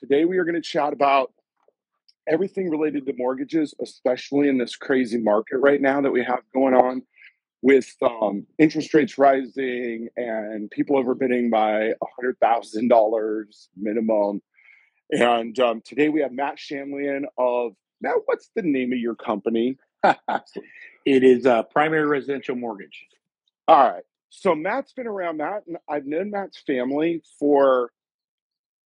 Today, we are going to chat about everything related to mortgages, especially in this crazy market right now that we have going on with um, interest rates rising and people overbidding by $100,000 minimum. And um, today we have Matt Shanlian of, Matt, what's the name of your company? it is a primary residential mortgage. All right. So Matt's been around Matt, and I've known Matt's family for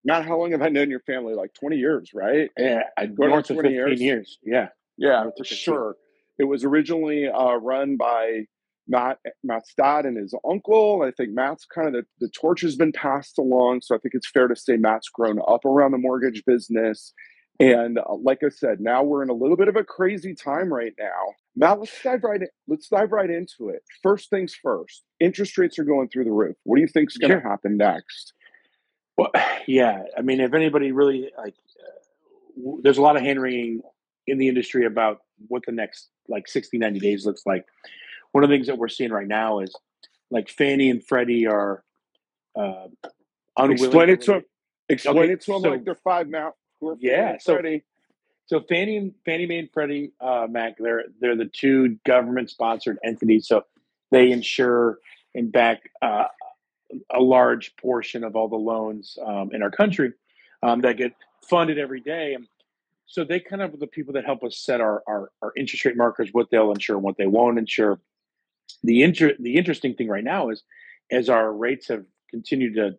Matt. How long have I known your family? Like twenty years, right? Yeah, north of 20 fifteen years? years. Yeah, Yeah, 15. sure. It was originally uh, run by Matt, Matt's dad and his uncle. I think Matt's kind of the, the torch has been passed along. So I think it's fair to say Matt's grown up around the mortgage business. And uh, like I said, now we're in a little bit of a crazy time right now. Matt, let's dive right in, let's dive right into it. First things first. Interest rates are going through the roof. What do you think's going to Sure. happen next? Well, yeah. I mean, if anybody really like, uh, w- there's a lot of hand wringing in the industry about what the next like 60, 90 days looks like. One of the things that we're seeing right now is like Fannie and Freddie are uh, unwilling. Explain it to him. Explain Okay, it to them so- like they're five now. Yeah, so- Freddie. So Fannie and Fannie Mae and Freddie uh, Mac, they're they're the two government sponsored entities. So they insure and back uh, a large portion of all the loans um, in our country um, that get funded every day. So they kind of the people that help us set our, our, our interest rate markers, what they'll insure and what they won't insure. The inter- the interesting thing right now is as our rates have continued to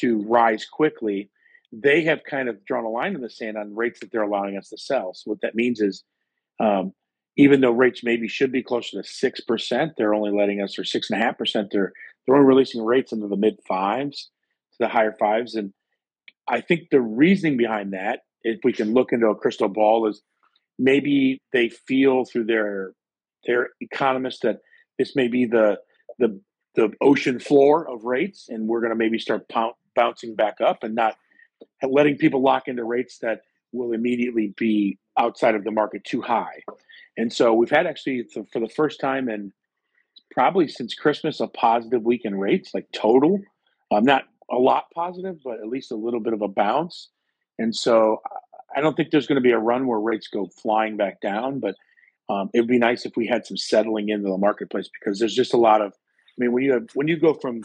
to rise quickly, they have kind of drawn a line in the sand on rates that they're allowing us to sell. So what that means is, um, even though rates maybe should be closer to six percent, they're only letting us or six and a half percent. They're they're only releasing rates into the mid fives to the higher fives, and I think the reasoning behind that, if we can look into a crystal ball, is maybe they feel through their their economists that this may be the the the ocean floor of rates, and we're going to maybe start pound, bouncing back up and not letting people lock into rates that will immediately be outside of the market too high. And so we've had actually for the first time in probably since Christmas a positive week in rates, like total. Um, not a lot positive, but at least a little bit of a bounce. And so I- don't think there's going to be a run where rates go flying back down, but um, it would be nice if we had some settling into the marketplace because there's just a lot of. I mean, when you have, when you go from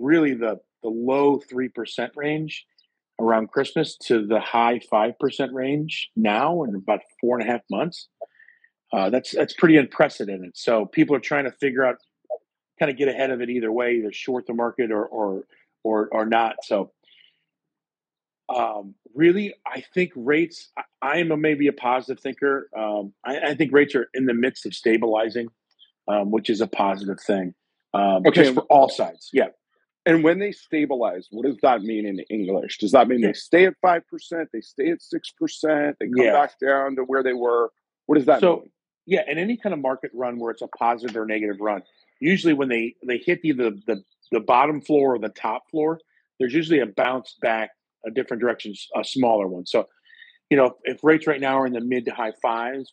really the the low three percent range around Christmas to the high five percent range now in about four and a half months. Uh, that's that's pretty unprecedented. So people are trying to figure out, kind of get ahead of it either way, either short the market or or or, or not. So um, really, I think rates. I, am a, maybe a positive thinker. Um, I, I think rates are in the midst of stabilizing, um, which is a positive thing. Um, Okay. just for all sides. Yeah. And when they stabilize, what does that mean in English? Does that mean they stay at five percent? They stay at six percent? They come Yeah. back down to where they were? What does that So- mean? Yeah, in any kind of market run where it's a positive or negative run, usually when they they hit either the the bottom floor or the top floor, there's usually a bounce back a different direction, a smaller one. So, you know, if rates right now are in the mid to high fives,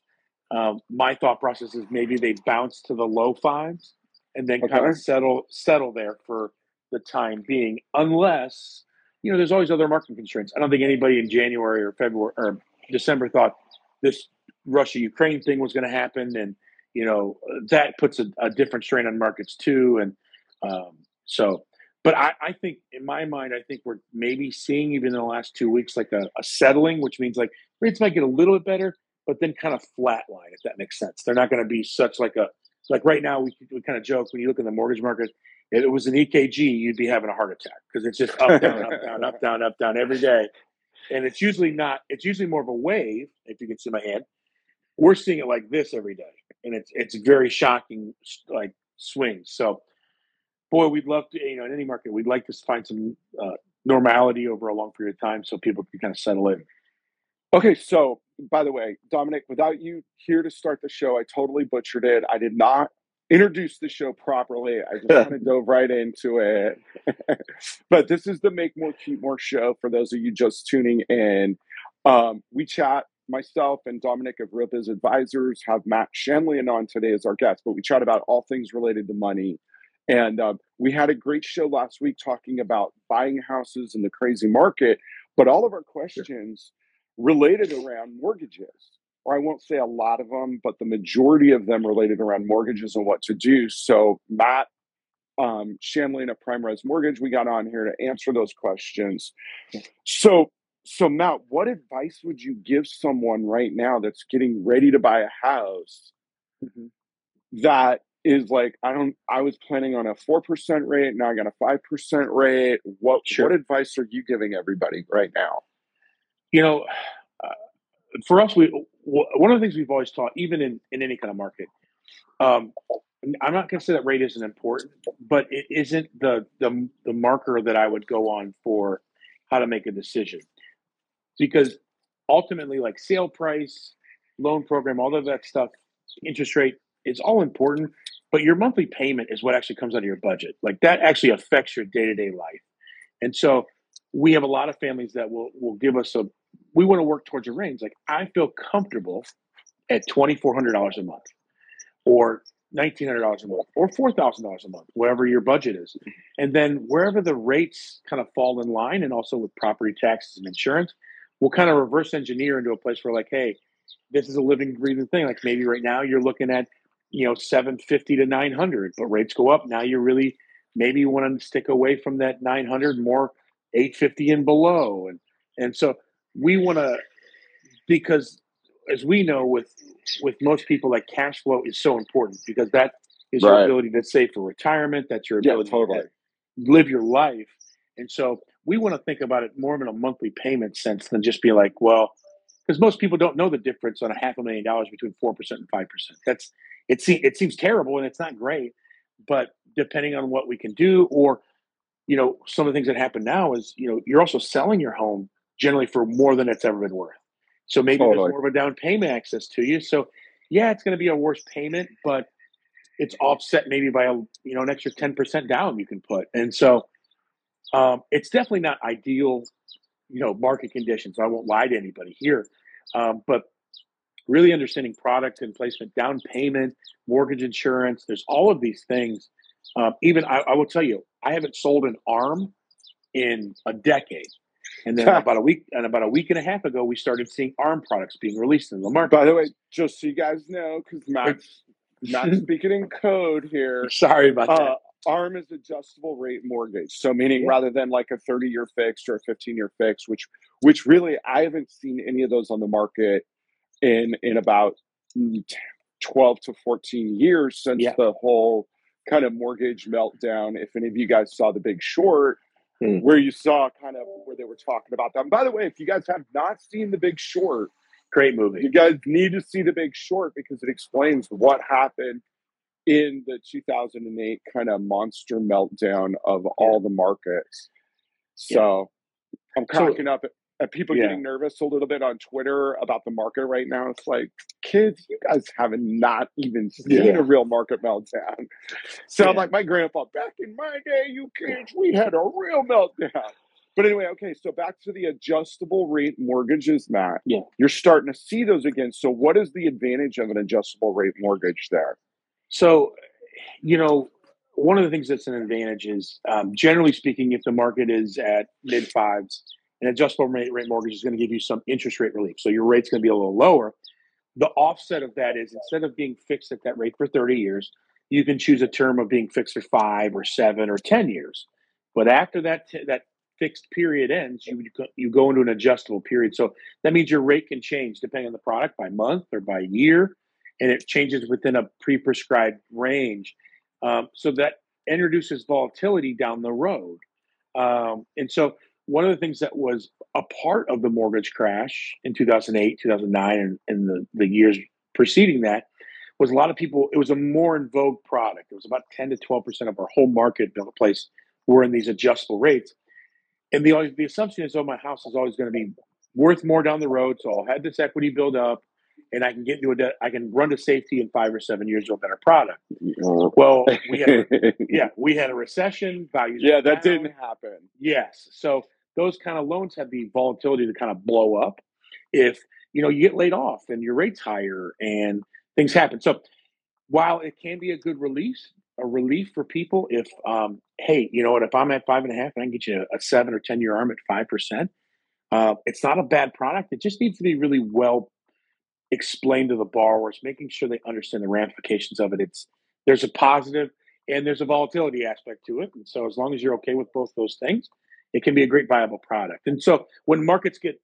um, my thought process is maybe they bounce to the low fives and then kind of settle settle there for the time being, unless you know there's always other market constraints. I don't think anybody in January or February or December thought this Russia Ukraine thing was going to happen, and you know that puts a, a different strain on markets too. And um, so, but I, I think in my mind, I think we're maybe seeing even in the last two weeks like a, a settling, which means like rates might get a little bit better, but then kind of flatline if that makes sense. They're not going to be such like a like right now we, we kind of joke when you look in the mortgage market. If it was an EKG, you'd be having a heart attack because it's just up, down, up, down, up, down, up, down every day. And it's usually not, it's usually more of a wave, if you can see my hand. We're seeing it like this every day. And it's it's very shocking like swings. So boy, we'd love to, you know, in any market, we'd like to find some uh, normality over a long period of time so people can kind of settle in. Okay, so by the way, Dominic, without you here to start the show, I totally butchered it. I did not introduce the show properly. I just kind of dove right into it. but this is the Make More Keep More show for those of you just tuning in. Um, we chat, myself and Dominic of Biz Advisors have Matt Shanlian on today as our guest, but we chat about all things related to money. And um, we had a great show last week talking about buying houses in the crazy market. but all of our questions related around mortgages. Or I won't say a lot of them, but the majority of them related around mortgages and what to do. So Matt um, Shanlian of Prime Res Mortgage, we got on here to answer those questions. So, so Matt, what advice would you give someone right now that's getting ready to buy a house Mhm. that is like, I don't, I was planning on a four percent rate, now I got a five percent rate. What Sure. what advice are you giving everybody right now? You know, for us, we one of the things we've always taught, even in in any kind of market, um, I'm not going to say that rate isn't important, but it isn't the the the marker that I would go on for how to make a decision because ultimately, like sale price, loan program, all of that stuff, interest rate, it's all important. But your monthly payment is what actually comes out of your budget. Like that actually affects your day to day life. And so we have a lot of families that will will give us a. We want to work towards a range. Like I feel comfortable at twenty four hundred dollars a month, or nineteen hundred dollars a month, or four thousand dollars a month, whatever your budget is. And then wherever the rates kind of fall in line, and also with property taxes and insurance, we'll kind of reverse engineer into a place where like, hey, this is a living, breathing thing. Like maybe right now you're looking at, you know, seven fifty to nine hundred, but rates go up. Now you're really maybe you want to stick away from that nine hundred, more eight fifty and below, and and so we want to because as we know with with most people like cash flow is so important because that is your ability to save for retirement that's your Yeah, ability totally. to live your life. And so we want to think about it more in a monthly payment sense than just be like well because most people don't know the difference on a half a million dollars between 4% and 5% that's it, se- it seems terrible and it's not great but depending on what we can do or you know some of the things that happen now is you know you're also selling your home generally for more than it's ever been worth. So maybe Totally. there's more of a down payment access to you. So yeah it's going to be a worse payment but it's offset maybe by a you know an extra 10% down you can put. And so um, it's definitely not ideal you know market conditions. I won't lie to anybody here. Um, but really understanding product and placement down payment mortgage insurance there's all of these things. Um, even I, I will tell you i haven't sold an arm in a decade and then about a week and about a week and a half ago we started seeing arm products being released in the market By the way, just so you guys know, because Matt's speaking in code here. sorry about that Uh, ARM is adjustable rate mortgage. So meaning Yeah. rather than like a 30 year fixed or a 15 year fixed, which which really I haven't seen any of those on the market in in about mm, 12 to 14 years since Yeah. the whole kind of mortgage meltdown. If any of you guys saw the big short, Hmm. where you saw kind of where they were talking about that. By the way, if you guys have not seen the big short, great movie you guys need to see the big short because it explains what happened in the 2008 kind of monster meltdown of all the markets. So I'm So- cracking up at, at people Yeah. getting nervous a little bit on Twitter about the market right now. It's like, kids, you guys haven't not even seen Yeah. a real market meltdown. Sound Yeah. like my grandpa. Back in my day, you kids, we had a real meltdown. But anyway, okay, so back to the adjustable rate mortgages, Matt. Yeah. You're starting to see those again. So what is the advantage of an adjustable rate mortgage there? So, you know, one of the things that's an advantage is, um, generally speaking, if the market is at mid fives, an adjustable rate, rate mortgage is going to give you some interest rate relief. So your rate's going to be a little lower. The offset of that is instead of being fixed at that rate for 30 years, you can choose a term of being fixed for five or seven or 10 years. But after that, t- that fixed period ends, you, you go into an adjustable period. So that means your rate can change depending on the product by month or by year and it changes within a pre-prescribed range. Um, so that introduces volatility down the road. Um, and so one of the things that was a part of the mortgage crash in 2008, 2009, and, and the, the years preceding that was a lot of people, it was a more in vogue product. It was about 10 to 12% of our whole market built a place were in these adjustable rates. And the, the assumption is, oh, my house is always going to be worth more down the road. So I'll have this equity build up and I can get into a debt, I can run to safety in five or seven years to a better product. Well, we had, yeah, we had a recession, values. yeah, that down. didn't happen. Yes. So those kind of loans have the volatility to kind of blow up if you know you get laid off and your rate's higher and things happen. So while it can be a good release, a relief for people if um, hey, you know what, if I'm at five and a half and I can get you a seven or ten year arm at five percent, Uh, it's not a bad product. It just needs to be really well explained to the borrowers, making sure they understand the ramifications of it. It's there's a positive and there's a volatility aspect to it. And so as long as you're okay with both those things, it can be a great viable product. And so when markets get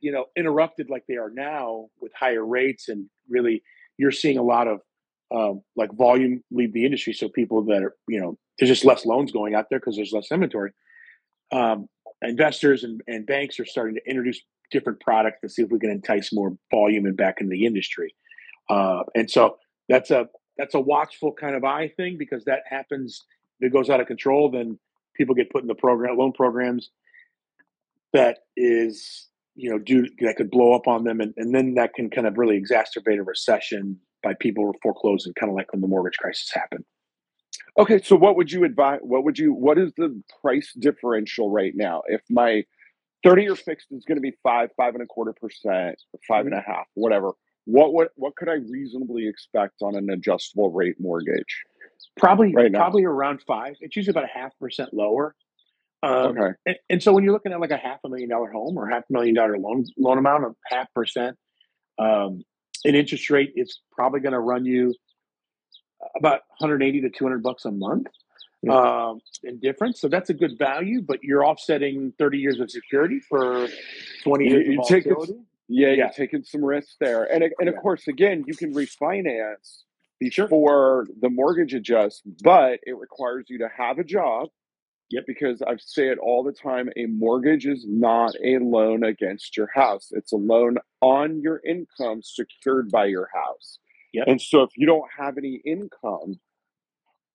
you know interrupted like they are now with higher rates and really you're seeing a lot of um, like volume leave the industry so people that are you know there's just less loans going out there because there's less inventory um, investors and, and banks are starting to introduce different products to see if we can entice more volume and back into the industry uh, and so that's a that's a watchful kind of eye thing because that happens if it goes out of control then people get put in the program loan programs that is you know do that could blow up on them and, and then that can kind of really exacerbate a recession by people foreclosing kind of like when the mortgage crisis happened Okay, so what would you advise? What would you? What is the price differential right now? If my thirty-year fixed is going to be five, five and a quarter percent, or five and a half, whatever. What what what could I reasonably expect on an adjustable rate mortgage? probably Right probably around five. It's usually about a half percent lower. Um, Okay, and, and so when you're looking at like a half a million dollar home or half a million dollar loan loan amount of half percent um, an interest rate it's probably going to run you about 180 to 200 bucks a month Um, in difference. So that's a good value, but you're offsetting 30 years of security for 20 You- years you of volatility. yeah, you're Yeah. taking some risks there, and and of Yeah. course, again, you can refinance Sure. the mortgage adjusts, but it requires you to have a job. Yep. Because I say it all the time, a mortgage is not a loan against your house. It's a loan on your income secured by your house. Yep. And so if you don't have any income,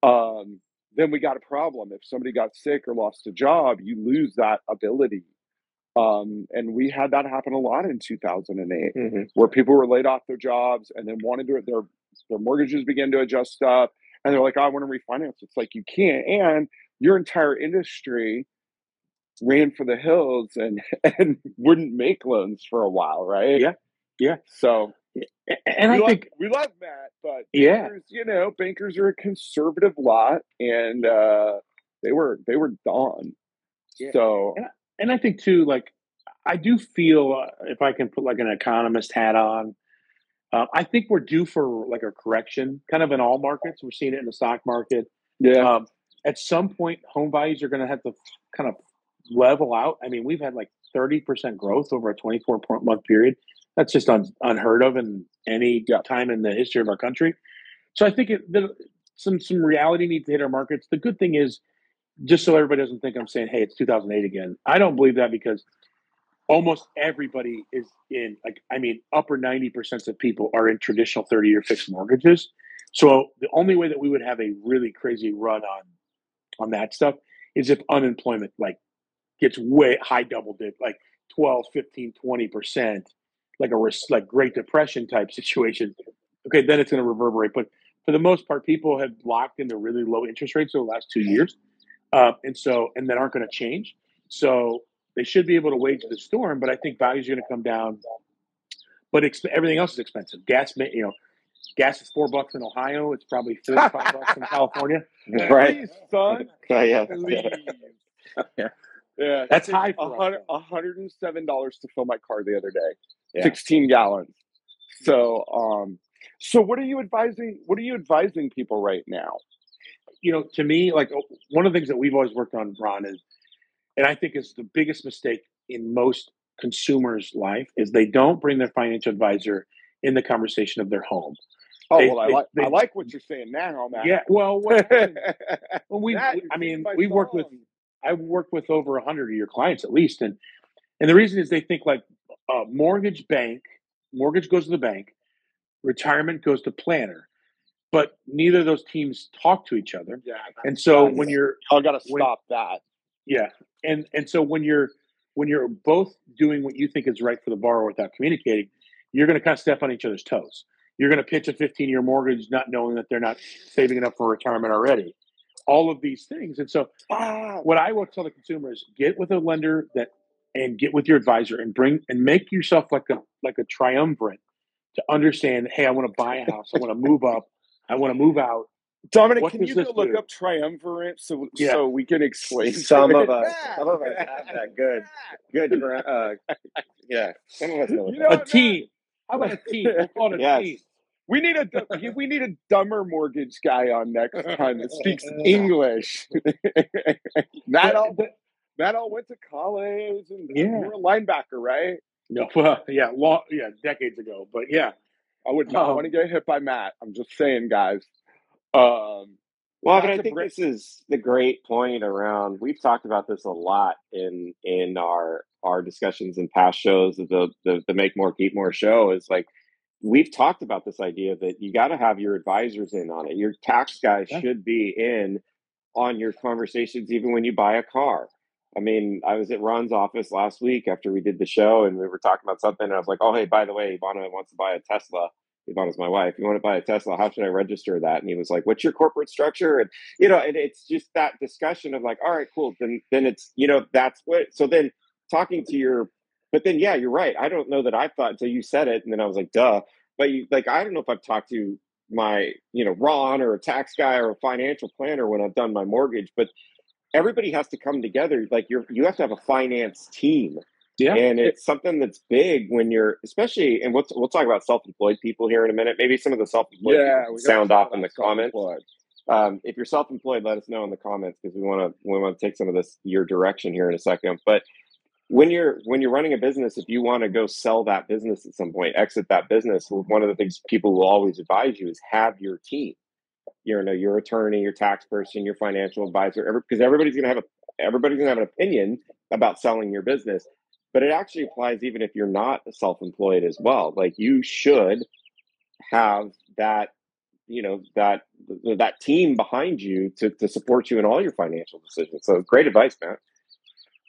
um, then we got a problem. If somebody got sick or lost a job, you lose that ability. Um, and we had that happen a lot in 2008 where people were laid off their jobs and then wanted to their their mortgages began to adjust up and they're like "Oh, i want to refinance it's like you can't and your entire industry ran for the hills and and wouldn't make loans for a while right Yeah. Yeah. so And we I love, think, we love matt but yeah, bankers, you know bankers are a conservative lot and uh they were they were done Yeah. so and I think too, like I do feel uh, if I can put like an economist hat on, uh, I think we're due for like a correction, kind of in all markets. We're seeing it in the stock market. yeah Um, at some point, home values are going to have to kind of level out. I mean, we've had like 30% growth over a 24 month period. That's just un- unheard of in any time in the history of our country. So I think it, the, some some reality needs to hit our markets. The good thing is, just so everybody doesn't think I'm saying, "Hey, it's 2008 again." I don't believe that because almost everybody is in like I mean, upper 90% of people are in traditional 30 year fixed mortgages. So the only way that we would have a really crazy run on on that stuff is if unemployment like gets way high double digit like 12 15 20% like a res- like great depression type situation okay then it's going to reverberate but for the most part people have locked into really low interest rates over the last two years uh, and so and that aren't going to change so they should be able to wage the storm but i think values are going to come down but exp- everything else is expensive gas you know gas is four bucks in ohio it's probably five bucks in california Right. Please, son Oh, yeah. Please. Yeah. Yeah, That's high a hundred a hundred and seven dollars to fill my car the other day. Yeah. Sixteen gallons. So, um, so what are you advising? What are you advising people right now? you know, to me, like uh, one of the things that we've always worked on, Ron, is, and I think is the biggest mistake in most consumers' life is they don't bring their financial advisor in the conversation of their home. Oh They- well, I they- like I like what you're saying now, man. Yeah, well, what well, we, I mean, we worked with. I've worked with over a hundred of your clients at least, and and the reason is they think like uh, mortgage bank, mortgage goes to the bank, retirement goes to planner, but neither of those teams talk to each other, Yeah, and so that's- when you're I gotta when- stop that. Yeah, and and so when you're when you're both doing what you think is right for the borrower without communicating, you're going to kind of step on each other's toes. You're going to pitch a 15 year mortgage, not knowing that they're not saving enough for retirement already. All of these things, and so Ah, what I will tell the consumer is get with a lender that and get with your advisor and bring and make yourself like a like a triumvirate to understand. Hey, I want to buy a house. I want to move up. I want to move out. Dominic, What can you go look do? up triumvirate so Yeah. so we can explain Some of it? us, some of us have that good, good. Uh, yeah, some of us know. what You know A is. what, team. How about a team? We'll a Yes. team. We need a we need a dumber mortgage guy on next time that speaks English. that all The- that all went to college and Yeah. you were a linebacker, right? No, well, yeah, long, yeah, decades ago, but yeah, I would not Um, want to get hit by Matt. I'm just saying, guys. Um, Well, but I think this is the great point around. We've talked about this a lot in in our our discussions in past shows of the the, the Make More Keep More show. Is like we've talked about this idea that you got to have your advisors in on it. Your tax guy Yeah. should be in on your conversations, even when you buy a car. I mean, I was at Ron's office last week after we did the show, and we were talking about something. And I was like, "Oh, hey, by the way, Ivana wants to buy a Tesla." Ivana's my wife. You want to buy a Tesla? How should I register that? And he was like, "What's your corporate structure?" And you know, and it's just that discussion of like, "All right, cool." Then, then it's you know, that's what. So then, talking to your, but then yeah, you're right. I don't know that I thought until you said it, and then I was like, "Duh." But you like, I don't know if I've talked to my you know Ron or a tax guy or a financial planner when I've done my mortgage, but everybody has to come together. Like you're, you have to have a finance team. yeah, And it's something that's big when you're, especially, and we'll, we'll talk about self-employed people here in a minute. Maybe some of the self-employed yeah, people we gotta sound off in the comments. Um, if you're self-employed, let us know in the comments because we want to we want to take some of this your direction here in a second. But when you're when you're running a business, if you want to go sell that business at some point, exit that business, one of the things people will always advise you is have your team. You know, your attorney, your tax person, your financial advisor, every, because everybody's gonna have a everybody's gonna have an opinion about selling your business. But it actually applies even if you're not self-employed as well. Like you should have that you know that that team behind you to, to support you in all your financial decisions. So great advice, Matt.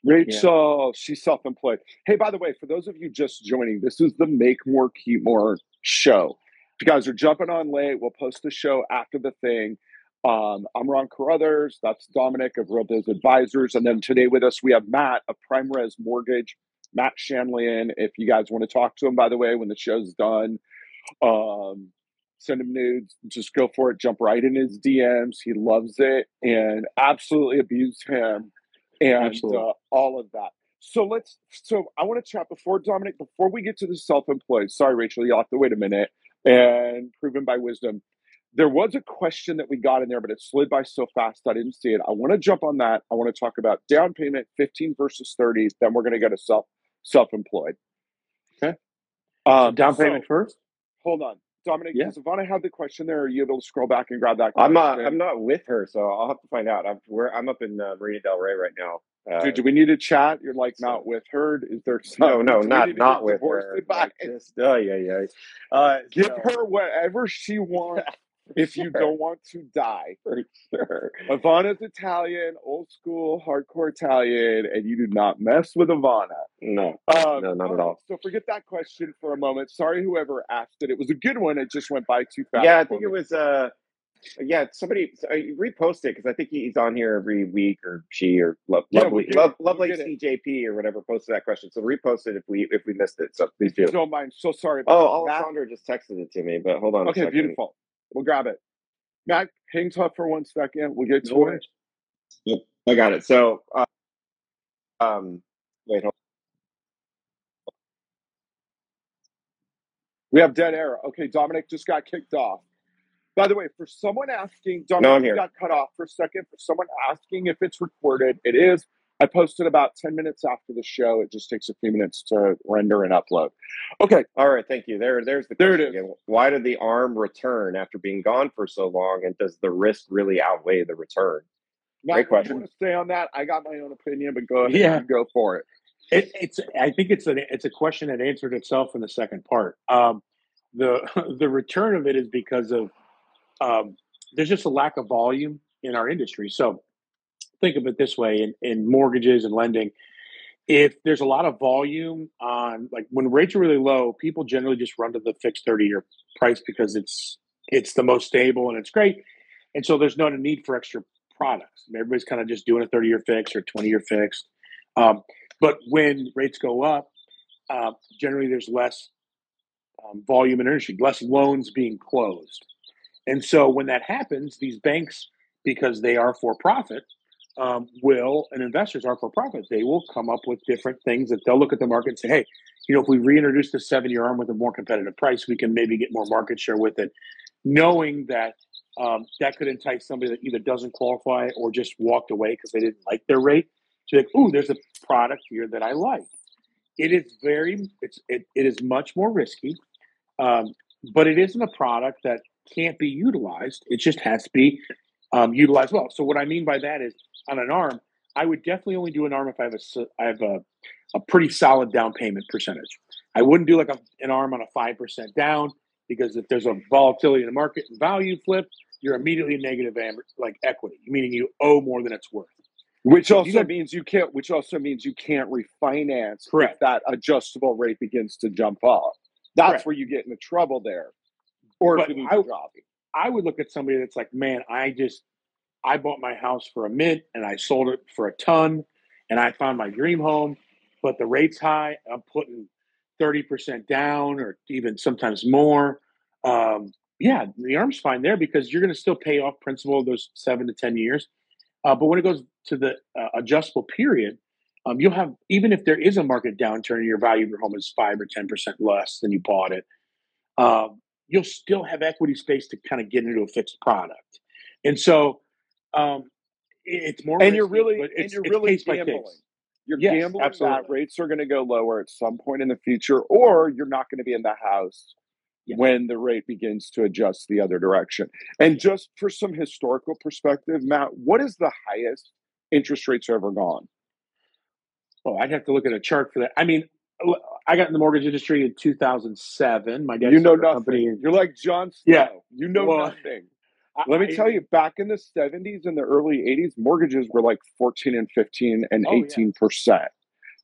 Rachel, she's self-employed. Hey, by the way, for those of you just joining, this is the Make More Keep More show. You guys are jumping on late, we'll post the show after the thing. Um, I'm Ron Carruthers. That's Dominic of Real Biz Advisors. And then today with us, we have Matt of Prime Res Mortgage, Matt Shanlian. If you guys want to talk to him, by the way, when the show's done, um, send him nudes. Just go for it. Jump right in his DMs. He loves it and absolutely abuse him and uh, all of that. So let's. So I want to chat before Dominic. Before we get to the self-employed. Sorry, Rachel, you will have to wait a minute. And proven by wisdom, there was a question that we got in there, but it slid by so fast I didn't see it. I want to jump on that. I want to talk about down payment, fifteen versus thirty. Then we're going to go to self self-employed. Okay. Um, down so- payment first. hold on, Dominic. Yeah. Does Ivana have the question there? Are you able to scroll back and grab that? I'm not? I'm not with her, so I'll have to find out. I'm we're, I'm up in uh, Marina Del Rey right now. Uh, Dude, do we need to chat? You're like not with her. Is there no, no, not not with her. Like just, oh yeah, yeah. Uh, Give so- her whatever she wants if you Sure. don't want to die. for sure. Ivana's Italian, old school, hardcore Italian, and you do not mess with Ivana. No, Um, No, not at all. So forget that question for a moment. Sorry, whoever asked it. It was a good one. It just went by too fast. yeah, I think it was. Uh, yeah, somebody uh, repost it because I think he's on here every week or she or lo- Yeah, lovely, get love. We lovely it. CJP or whatever posted that question. So repost it if we if we missed it. So please If you do. don't mind. So sorry. About Oh, that. Matt- Alessandra just texted it to me, but hold on. a Okay, second. beautiful. We'll grab it. Matt, hang tough for one second. We'll get to No it. worries. I got it. So, uh, um, wait, hold We have dead air. Okay, Dominic just got kicked off. By the way, for someone asking, Dominic, No, I'm you here. got cut off for a second. For someone asking if it's recorded, it is. I posted about 10 minutes after the show. It just takes a few minutes to render and upload. Okay, All right, thank you. There, there's the There it question is. again. Why did the arm return after being gone for so long, and does the risk really outweigh the return? Matt, Great do question. You want to stay on that? I got my own opinion, but go ahead Yeah. and go for it. It, it's. I think it's a. It's a question that answered itself in the second part. Um, the the return of it is because of um, there's just a lack of volume in our industry. So think of it this way: in, in mortgages and lending, if there's a lot of volume on like when rates are really low, people generally just run to the fixed 30 year price because it's it's the most stable and it's great. And so there's not a need for extra products. Everybody's kind of just doing a 30 year fix or 20 year fixed. Um, but when rates go up, uh, generally there's less um, volume in industry, less loans being closed. And so when that happens, these banks, because they are for profit, um, will and investors are for profit. They will come up with different things that they'll look at the market and say, hey, you know, if we reintroduce the seven year arm with a more competitive price, we can maybe get more market share with it, knowing that um, that could entice somebody that either doesn't qualify or just walked away because they didn't like their rate. So like, ooh, there's a product here that I like. It is very, it's it, it is much more risky, um, but it isn't a product that can't be utilized. It just has to be um, utilized well. So what I mean by that is on an arm, I would definitely only do an arm if I have a I have a, a pretty solid down payment percentage. I wouldn't do like a, an arm on a five percent down because if there's a volatility in the market and value flip, you're immediately negative like equity, meaning you owe more than it's worth. Which so also means you can't. Which also means you can't refinance correct. if that adjustable rate begins to jump off. That's Correct. where you get into trouble there, or But if you lose I- job. I would look at somebody that's like, man, I just I bought my house for a mint and I sold it for a ton and I found my dream home, but the rate's high. I'm putting 30% down or even sometimes more. Um, yeah, the arm's fine there because you're going to still pay off principal those seven to 10 years. Uh, but when it goes to the uh, adjustable period, um, you'll have, even if there is a market downturn and your value of your home is five or 10% less than you bought it, um, you'll still have equity space to kind of get into a fixed product. And so um, it's more, And you're really and you're really gambling. You're Yes, gambling that rates are going to go lower at some point in the future, or you're not going to be in the house Yeah. when the rate begins to adjust the other direction. And just for some historical perspective, Matt, what is the highest interest rates ever gone? Oh, I'd have to look at a chart for that. I mean, I got in the mortgage industry in 2007. My dad you know a company. nothing. You're like Jon Snow. Yeah. You know Well, nothing. I- Let me I- tell you, back in the 70s and the early 80s, mortgages were like 14 and 15 and Oh, yeah. 18%.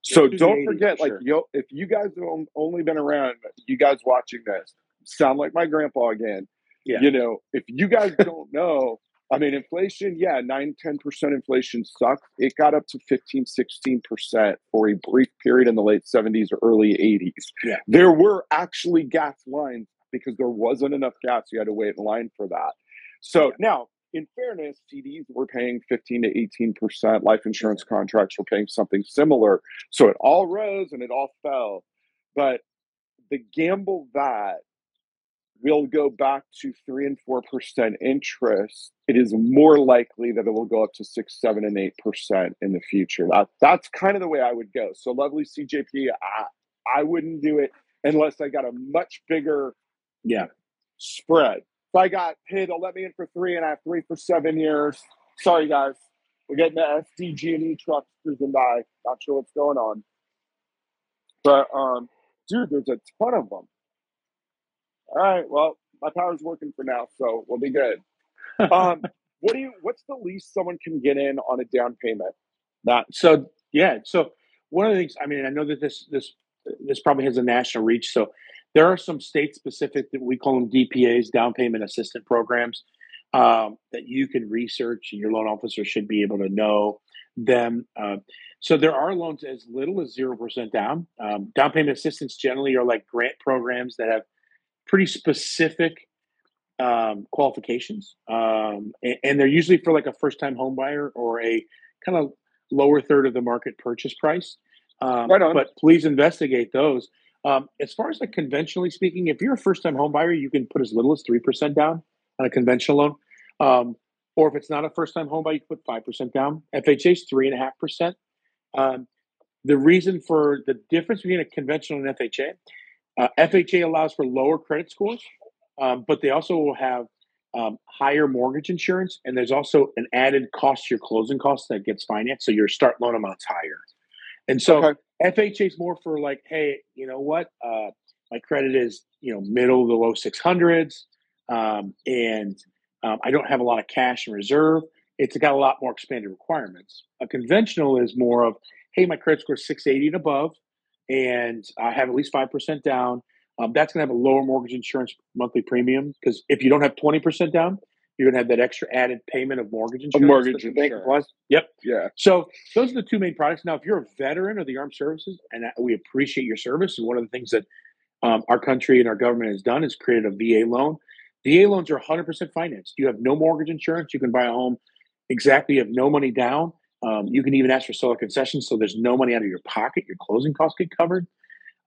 So don't 80s, forget, for like, sure. yo, if you guys have only been around, you guys watching this sound like my grandpa again. Yeah. You know, if you guys don't know, I mean, inflation, yeah, 9, 10% inflation sucked. It got up to 15, 16% for a brief period in the late 70s or early 80s. Yeah. There were actually gas lines because there wasn't enough gas. You had to wait in line for that. So Yeah. now, in fairness, CDs were paying 15 to 18%. Life insurance contracts were paying something similar. So it all rose and it all fell. But the gamble that will go back to three and four percent interest, it is more likely that it will go up to six, seven, and eight percent in the future. That, that's kind of the way I would go. So lovely CJP, I, I wouldn't do it unless I got a much bigger Yeah. spread. If I got, hey, they'll let me in for three and I have three for seven years. Sorry, guys. We're getting the SDG and E trucks cruising by. Not sure what's going on. But, um, dude, there's a ton of them. All right. Well, my power's working for now, so we'll be good. Um, what do you? What's the least someone can get in on a down payment? That So yeah, so one of the things I mean, I know that this this this probably has a national reach. So there are some state specific that we call them DPAs, down payment assistance programs, um, that you can research, and your loan officer should be able to know them. Uh, so there are loans as little as zero percent down. Um, down payment assistance generally are like grant programs that have pretty specific um, qualifications, um, and, and they're usually for like a first time home buyer or a kind of lower third of the market purchase price. Um, Right on. But please investigate those. Um, as far as like conventionally speaking, if you're a first time home buyer, you can put as little as 3% down on a conventional loan. Um, or if it's not a first time home buyer, you can put 5% down. FHA is 3.5%. Um, the reason for the difference between a conventional and FHA, uh, FHA allows for lower credit scores, um, but they also will have um, higher mortgage insurance, and there's also an added cost to your closing costs that gets financed, so your start loan amount's higher. And so Okay. FHA is more for like, hey, you know what? Uh, my credit is you know middle to low six hundreds, um, and um, I don't have a lot of cash in reserve. It's got a lot more expanded requirements. A conventional is more of, hey, my credit score is 680 and above, and I have at least five percent down. Um, that's going to have a lower mortgage insurance monthly premium because if you don't have 20% down, you're going to have that extra added payment of mortgage insurance. mortgage that bank insurance. applies. Yep. yeah. So those are the two main products. Now, if you're a veteran of the armed services, and we appreciate your service, and one of the things that um, our country and our government has done is created a VA loan VA loans are 100% financed. You have no mortgage insurance. You can buy a home exactly. You have no money down. Um, you can even ask for seller concessions, so there's no money out of your pocket. Your closing costs get covered.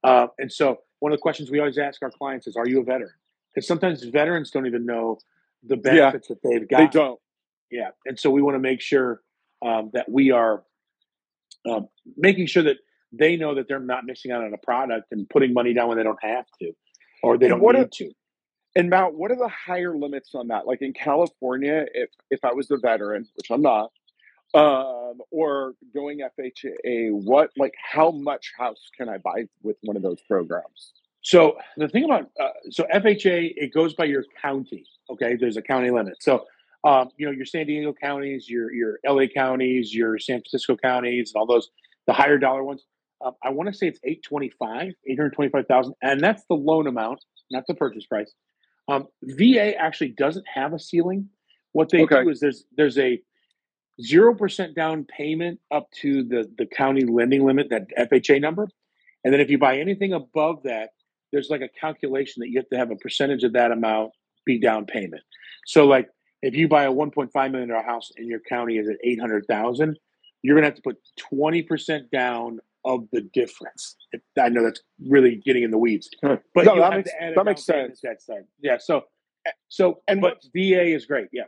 Uh, and so, one of the questions we always ask our clients is, "Are you a veteran?" Because sometimes veterans don't even know the benefits yeah, that they've got. They don't. Yeah, and so we want to make sure um, that we are uh, making sure that they know that they're not missing out on a product and putting money down when they don't have to, or they and don't need are, to. And Matt, what are the higher limits on that? Like in California, if if I was a veteran, which I'm not, um, or going FHA, what like how much house can I buy with one of those programs? So the thing about uh, so FHA, it goes by your county. Okay, there's a county limit. So um, you know your San Diego counties, your your LA counties, your San Francisco counties, and all those the higher dollar ones. Um, I want to say it's 825, 825,000, and that's the loan amount, not the purchase price. Um, VA actually doesn't have a ceiling. What they okay. do is there's there's a zero percent down payment up to the the county lending limit, that FHA number, and then if you buy anything above that, there's like a calculation that you have to have a percentage of that amount be down payment. So like if you buy a 1.5 million dollar house and your county is at 800,000, you're going to have to put 20% down of the difference. I know that's really getting in the weeds, but no, that makes, that makes sense. That side. Yeah. So, so, and but what, VA is great. Yeah.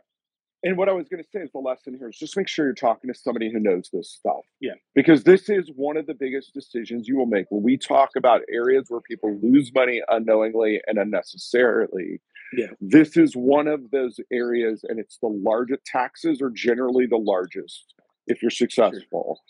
And what I was going to say is the lesson here is just make sure you're talking to somebody who knows this stuff. Yeah. Because this is one of the biggest decisions you will make when we talk about areas where people lose money unknowingly and unnecessarily. Yeah. This is one of those areas, and it's the largest taxes are generally the largest if you're successful.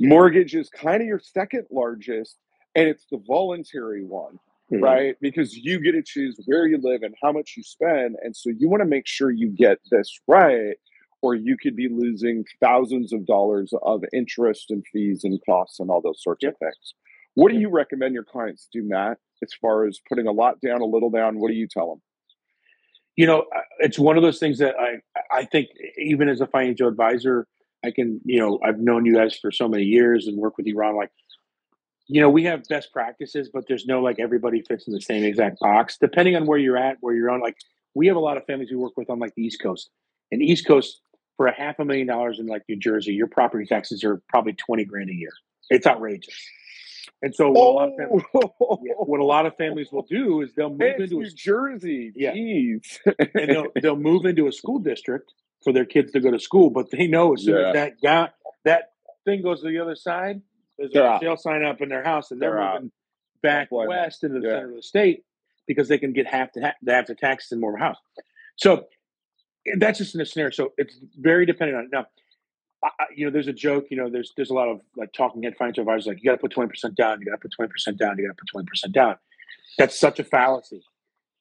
Sure. Mortgage is kind of your second largest, and it's the voluntary one. Mm-hmm. right? Because you get to choose where you live and how much you spend. And so you want to make sure you get this right, or you could be losing thousands of dollars of interest and fees and costs and all those sorts yep. of things. What do you recommend your clients do, Matt, as far as putting a lot down, a little down? What do you tell them? You know, it's one of those things that I I think even as a financial advisor, I can you know I've known you guys for so many years and work with you, Ron. Like you know, we have best practices, but there's no like everybody fits in the same exact box. Depending on where you're at, where you're on, like we have a lot of families we work with on like the East Coast. And East Coast, for a half a million dollars in like New Jersey, your property taxes are probably 20 grand a year. It's outrageous. And so what, oh. a, lot of families, yeah, what a lot of families will do is they'll move it's into New a, Jersey. Yeah. and they'll, they'll move into a school district for their kids to go to school, but they know as soon yeah. as that guy, that thing goes to the other side, there's a sale sign up in their house, and they're, they're moving back west into the yeah. center of the state because they can get half the ha- half the taxes in more of a house. So eh, that's just in a scenario. So it's very dependent on it. now. I, you know, there's a joke. You know, there's there's a lot of like talking head financial advisors like you got to put twenty percent down. You got to put twenty percent down. You got to put twenty percent down. That's such a fallacy.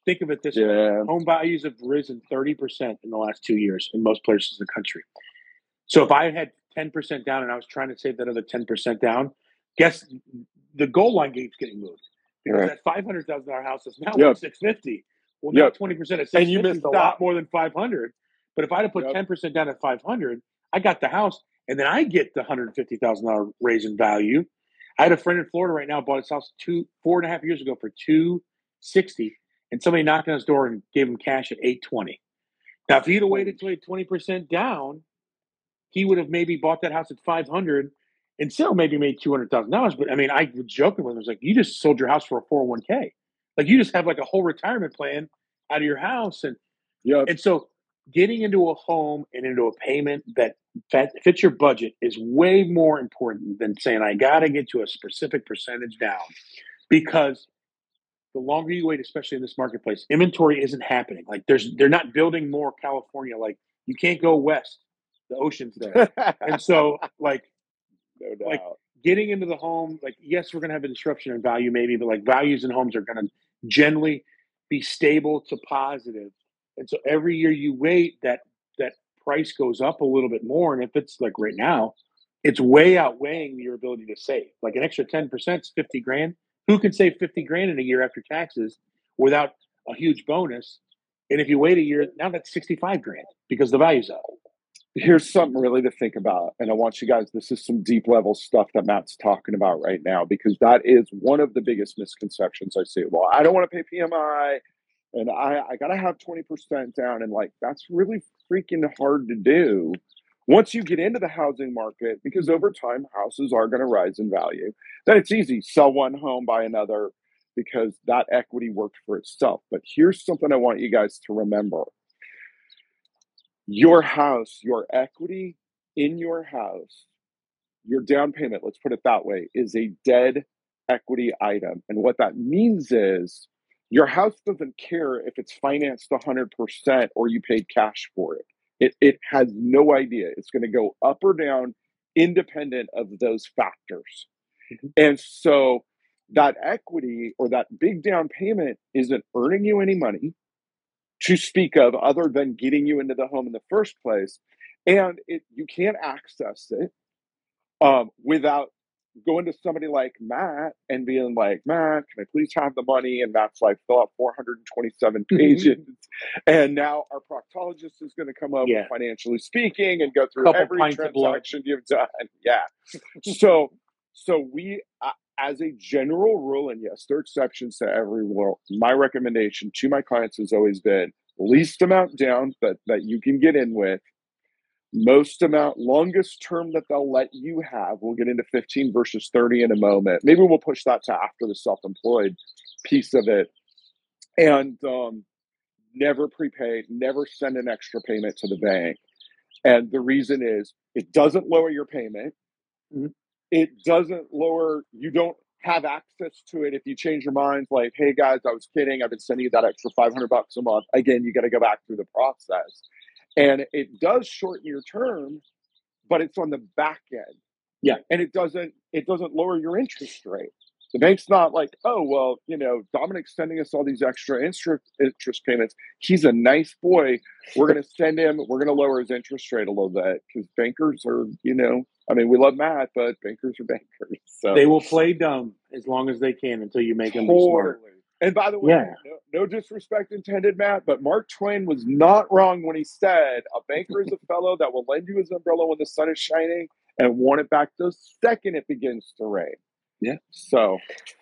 Think of it this yeah. way: home values have risen thirty percent in the last two years in most places in the country. So if I had 10% down and I was trying to save that other 10% down, guess the goal line game's getting moved. Because right. that $500,000 house is now yep. 650 Well, now yep. 20% of 650 and you missed a lot more than 500 But if I had to put yep. 10% down at 500 I got the house and then I get the $150,000 raise in value. I had a friend in Florida right now bought his house two, four and a half years ago for 260 and somebody knocked on his door and gave him cash at 820 Now, if he'd have waited till he had 20% down, he would have maybe bought that house at 500 and still maybe made $200,000. But I mean, I was joking with him. I was like, you just sold your house for a 401k. Like you just have like a whole retirement plan out of your house. And, yeah. and so getting into a home and into a payment that fits your budget is way more important than saying, I got to get to a specific percentage down because the longer you wait, especially in this marketplace, inventory isn't happening. Like there's, they're not building more California. Like you can't go west the ocean's there. and so like no like getting into the home, like yes, we're gonna have a disruption in value maybe, but like values in homes are gonna generally be stable to positive. And so every year you wait, that that price goes up a little bit more. And if it's like right now, it's way outweighing your ability to save. Like an extra 10% is 50 grand. Who can save 50 grand in a year after taxes without a huge bonus? And if you wait a year, now that's 65 grand because the value's up here's something really to think about. And I want you guys, this is some deep level stuff that Matt's talking about right now, because that is one of the biggest misconceptions I see. Well, I don't want to pay PMI. and I, I gotta have 20% down. And like, that's really freaking hard to do once you get into the housing market, because over time houses are gonna rise in value, then it's easy. Sell one home, buy another, because that equity worked for itself. But here's something I want you guys to remember. Your house, your equity in your house, your down payment, let's put it that way, is a dead equity item. And what that means is your house doesn't care if it's financed 100% or you paid cash for it. It, it has no idea. It's going to go up or down independent of those factors. Mhm. And so that equity or that big down payment isn't earning you any money to speak of other than getting you into the home in the first place. And it, you can't access it um, without going to somebody like Matt and being like, Matt, can I please have the money? And Matt's like, fill out 427 pages. and now our proctologist is going to come over, Yeah. financially speaking, and go through Couple every pints of blood. transaction you've done. Yeah. so, so we, uh, as a general rule, and yes, there are exceptions to every rule. My recommendation to my clients has always been least amount down that that you can get in with most amount longest term that they'll let you have we'll get into 15 versus 30 in a moment maybe we'll push that to after the self-employed piece of it and um, never prepay never send an extra payment to the bank and the reason is it doesn't lower your payment Mhm. It doesn't lower you don't have access to it if you change your mind like hey guys i was kidding i've been sending you that extra 500 bucks a month. Again you got to go back through the process. And it does shorten your term but it's on the back end. Yeah. and it doesn't it doesn't lower your interest rate. The bank's not like oh well you know dominic's sending us all these extra interest interest payments. He's a nice boy. We're going to send him we're going to lower his interest rate a little bit because bankers are you know i mean we love matt but bankers are bankers so They will play dumb as long as they can until you make them be smart. Totally. And by the way, Yeah. no, no disrespect intended, Matt, but Mark Twain was not wrong when he said a banker is a fellow that will lend you his umbrella when the sun is shining and want it back the second it begins to rain. Yeah. So,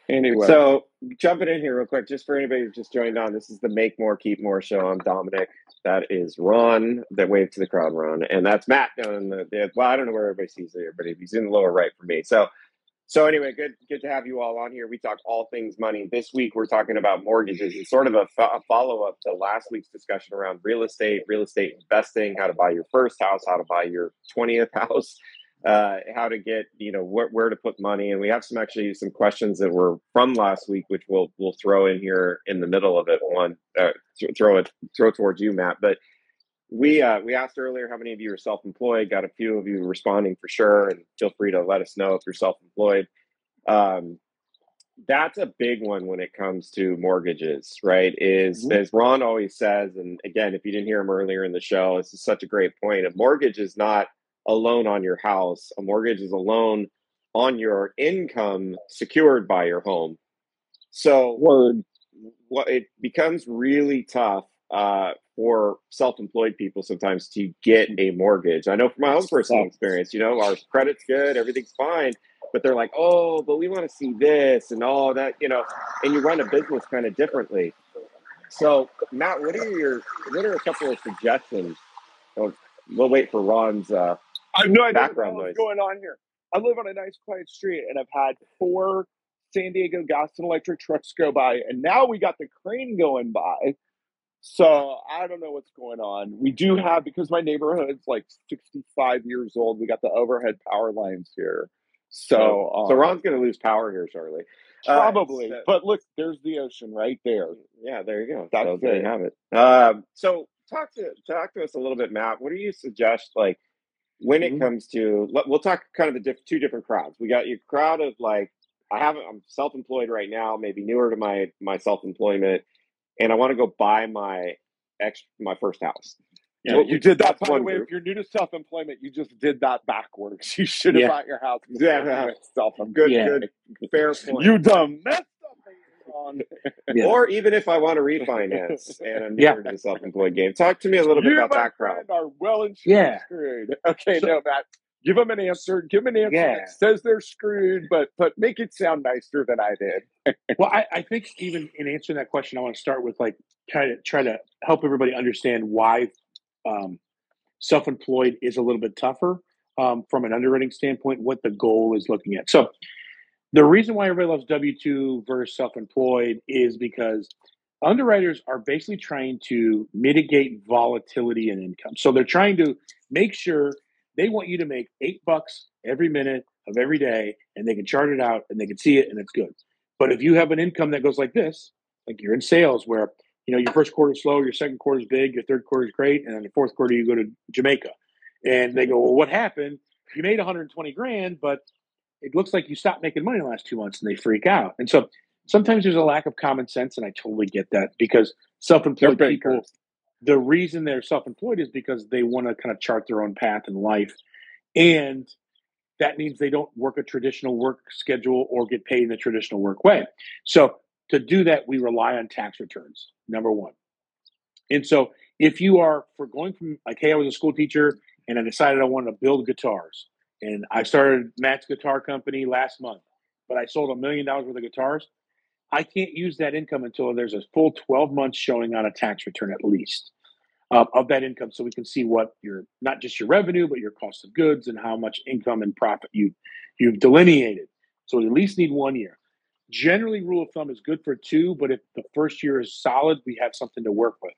anyway. So jumping in here real quick, just for anybody who just joined on, this is the Make More Keep More show. I'm Dominic. That is Ron. That wave to the crowd, Ron, and that's Matt down in the, the well. I don't know where everybody sees it here, but he's in the lower right for me. So, so anyway, good good to have you all on here. We talk all things money. This week we're talking about mortgages and sort of a, fo- a follow up to last week's discussion around real estate, real estate investing, how to buy your first house, how to buy your twentieth house uh, how to get you know where, where to put money. And we have some actually some questions that were from last week which we'll we'll throw in here in the middle of it one uh, th- throw it throw towards you matt. But we uh, we asked earlier how many of you are self-employed. Got a few of you responding for sure and feel free to let us know if you're self-employed. Um, that's a big one when it comes to mortgages right is Mhm. as ron always says and again if you didn't hear him earlier in the show this is such a great point a mortgage is not a loan on your house. A mortgage is a loan on your income secured by your home. So Word. what it becomes really tough uh, for self-employed people sometimes to get a mortgage. I know from my own personal experience, you know, our credit's good, everything's fine, but they're like, oh, but we want to see this and all that, you know, and you run a business kind of differently. So Matt, what are your what are a couple of suggestions? We'll wait for Ron's uh, I have no idea Background what the hell's noise. going on here. I live on a nice quiet street and I've had four San Diego gas and electric trucks go by, and now we got the crane going by. So I don't know what's going on. We do have because my neighborhood's like 65 years old. We got the overhead power lines here. So, um, so Ron's going to lose power here shortly. Uh, probably. so- but look, there's the ocean right there. yeah, there you go. That's so there you have it. Um, so talk to talk to us a little bit, Matt. What do you suggest, like when it Mhm. comes to? We'll talk kind of the diff, two different crowds. We got your crowd of like I haven't. I'm self-employed right now, maybe newer to my my self-employment, and I want to go buy my ex my first house. Yeah, Well, you did that. By the way, group. if you're new to self-employment, you just did that backwards. You should have Yeah. bought your house. Yeah, you yeah. went self-employed. Good, Yeah. good, fair point. You dumb up. Ron. Yeah. Or even if I want to refinance and I'm Yeah. newer to the self-employed game, talk to me a little bit you, about that crowd. are well and truly Yeah. screwed. Okay, So- no, Matt. Give them an answer. Give them an answer Yeah. that says they're screwed, but but make it sound nicer than I did. Well, I, I think even in answering that question, I want to start with like try to try to help everybody understand why um, self-employed is a little bit tougher um, from an underwriting standpoint. What the goal is looking at. So the reason why everybody loves W two versus self-employed is because underwriters are basically trying to mitigate volatility in income. So they're trying to make sure they want you to make eight bucks every minute of every day, and they can chart it out and they can see it, and it's good. But if you have an income that goes like this, like you're in sales, where you know your first quarter is slow, your second quarter is big, your third quarter is great, and then your fourth quarter you go to Jamaica, and they go, well, what happened? You made 120 grand, but it looks like you stopped making money the last two months, and they freak out. And so sometimes there's a lack of common sense, and I totally get that because self-employed people, bankers. the reason they're self-employed is because they want to kind of chart their own path in life, and that means they don't work a traditional work schedule or get paid in the traditional work way. So to do that, we rely on tax returns. Number one, and so if you are for going from like, hey, I was a school teacher and I decided I wanted to build guitars, and I started Matt's Guitar Company last month, but I sold a million dollars worth of guitars. I can't use that income until there's a full 12 months showing on a tax return at least uh, of that income, so we can see what your not just your revenue, but your cost of goods and how much income and profit you you've delineated. So we at least need one year. Generally, rule of thumb is good for two, but if the first year is solid, we have something to work with.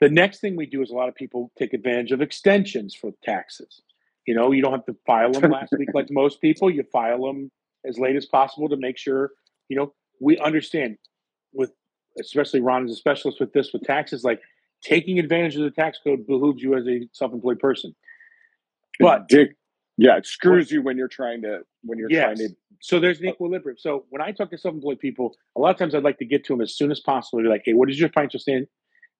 The next thing we do is a lot of people take advantage of extensions for taxes. You know, you don't have to file them last week like most people. You file them as late as possible to make sure, you know, we understand with, especially Ron is a specialist with this, with taxes, like taking advantage of the tax code behooves you as a self-employed person. But Dick, yeah, it screws you when you're trying to when you're Yes. trying to. so there's an equilibrium. So when I talk to self-employed people, a lot of times I'd like to get to them as soon as possible. Be like, hey, what is your financial stand,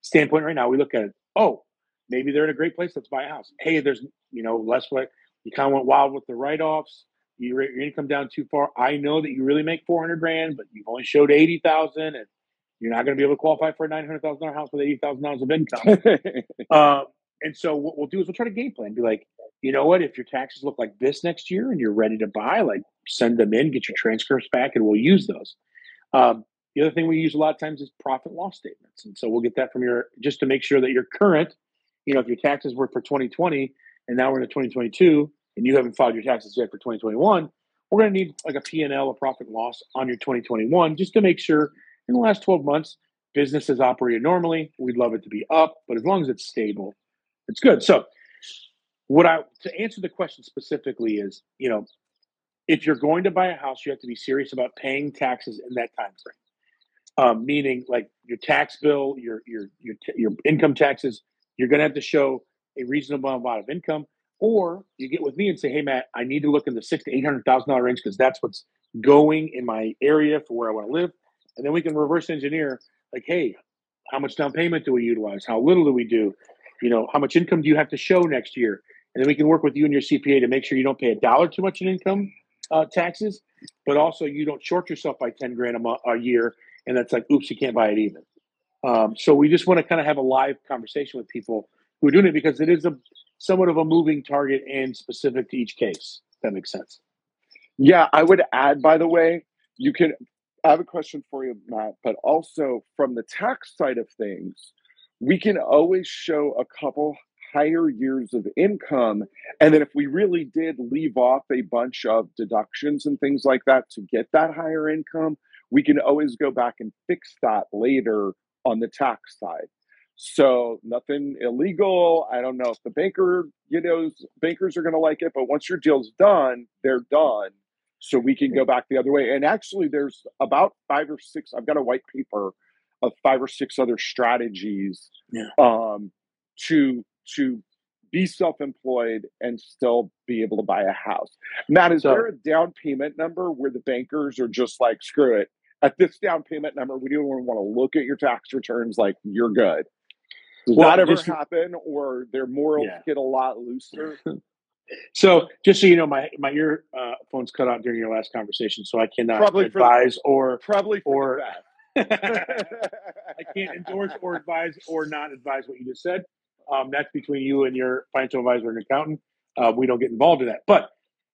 standpoint right now? We look at it. Oh, maybe they're in a great place. Let's buy a house. Hey, there's you know less what you kind of went wild with the write-offs. You rate your income down too far. I know that you really make 400 grand, but you've only showed 80,000 and you're not going to be able to qualify for a $900,000 house with $80,000 of income. Um, and so what we'll do is we'll try to game plan. Be like, you know what? If your taxes look like this next year and you're ready to buy, like send them in, get your transcripts back, and we'll use those. Um, the other thing we use a lot of times is profit loss statements, and so we'll get that from your just to make sure that you're current. You know, if your taxes were for 2020 and now we're in 2022 and you haven't filed your taxes yet for 2021, we're going to need like a P&L, a profit and loss on your 2021, just to make sure in the last 12 months business has operated normally. We'd love it to be up, but as long as it's stable, it's good. So, what I to answer the question specifically is, you know, if you're going to buy a house, you have to be serious about paying taxes in that time frame. Um, meaning, like your tax bill, your your your your income taxes, you're going to have to show a reasonable amount of income, or you get with me and say, "Hey, Matt, I need to look in the six to eight hundred thousand dollar range because that's what's going in my area for where I want to live," and then we can reverse engineer, like, "Hey, how much down payment do we utilize? How little do we do? You know, how much income do you have to show next year?" And then we can work with you and your CPA to make sure you don't pay a dollar too much in income uh, taxes, but also you don't short yourself by ten grand a, a year, and that's like, oops, you can't buy it even. Um, so we just want to kind of have a live conversation with people who are doing it because it is a somewhat of a moving target and specific to each case. That makes sense. Yeah, I would add, by the way, you can. I have a question for you, Matt, but also from the tax side of things, we can always show a couple higher years of income. And then if we really did leave off a bunch of deductions and things like that to get that higher income, we can always go back and fix that later on the tax side. So nothing illegal. I don't know if the banker, you know, bankers are going to like it, but once your deal's done, they're done. So we can go back the other way. And actually, there's about five or six. I've got a white paper of five or six other strategies Yeah. um, to to be self-employed and still be able to buy a house. Matt, is So- there a down payment number where the bankers are just like, screw it? At this down payment number, we don't even want to look at your tax returns. Like you're good. Does Well, that ever just- happen, or their morals Yeah. get a lot looser? So just so you know, my my ear uh, phone's cut out during your last conversation, so I cannot Probably for the- advise or Probably for Or- I can't endorse or advise or not advise what you just said. Um, that's between you and your financial advisor and accountant. uh, we don't get involved in that. But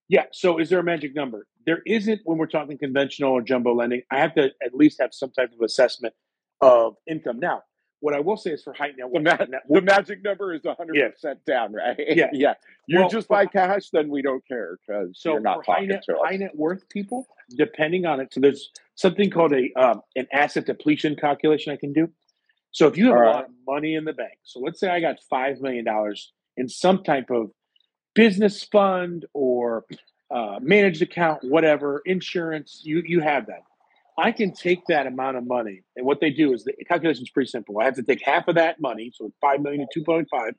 yeah, so is there a magic number? There isn't when we're talking conventional or jumbo lending. I have to at least have some type of assessment of income. Now, what I will say is for high net The, ma- the magic number is 100% down, right? Yeah. yeah. You Well, just buy cash, then we don't care because so you're not for high talking net to high net worth people, depending on it, so there's something called a um, an asset depletion calculation I can do. So if you have All a right. lot of money in the bank, so let's say I got five million dollars in some type of business fund or uh, managed account, whatever, insurance, you you have that. I can take that amount of money, and what they do is the calculation is pretty simple. I have to take half of that money, so five million to two point five,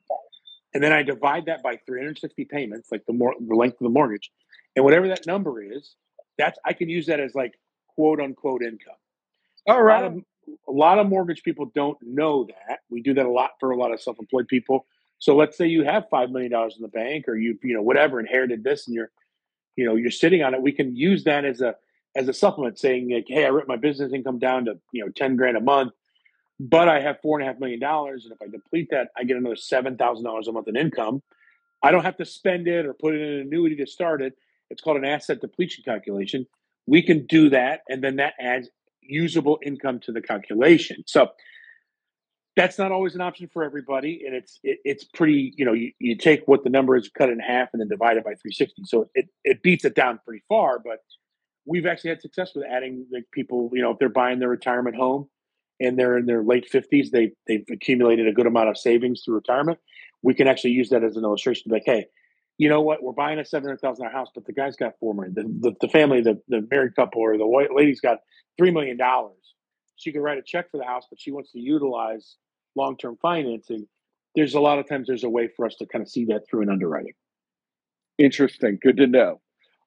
and then I divide that by 360 payments, like the more the length of the mortgage, and whatever that number is, that's I can use that as like quote unquote income. All right. A lot of a lot of mortgage people don't know that. We do that a lot for a lot of self-employed people. So let's say you have five million dollars in the bank, or you you know whatever inherited this, and you're you know you're sitting on it. We can use that as a as a supplement, saying like, hey, I ripped my business income down to you know ten grand a month, but I have four and a half million dollars, and if I deplete that, I get another seven thousand dollars a month in income. I don't have to spend it or put it in an annuity to start it. It's called an asset depletion calculation. We can do that, and then that adds usable income to the calculation. So that's not always an option for everybody, and it's it, it's pretty. You know, you, you take what the number is, cut it in half, and then divide it by 360. So it it beats it down pretty far. But we've actually had success with adding the people. You know, if they're buying their retirement home and they're in their late 50s, they they've accumulated a good amount of savings through retirement. We can actually use that as an illustration like, hey, you know what? We're buying a seven hundred thousand dollar house, but the guy's got four million. The, the, the family, the, the married couple or the white lady's got three million dollars. She could write a check for the house, but she wants to utilize long term financing. There's a lot of times there's a way for us to kind of see that through an underwriting. Interesting. Good to know.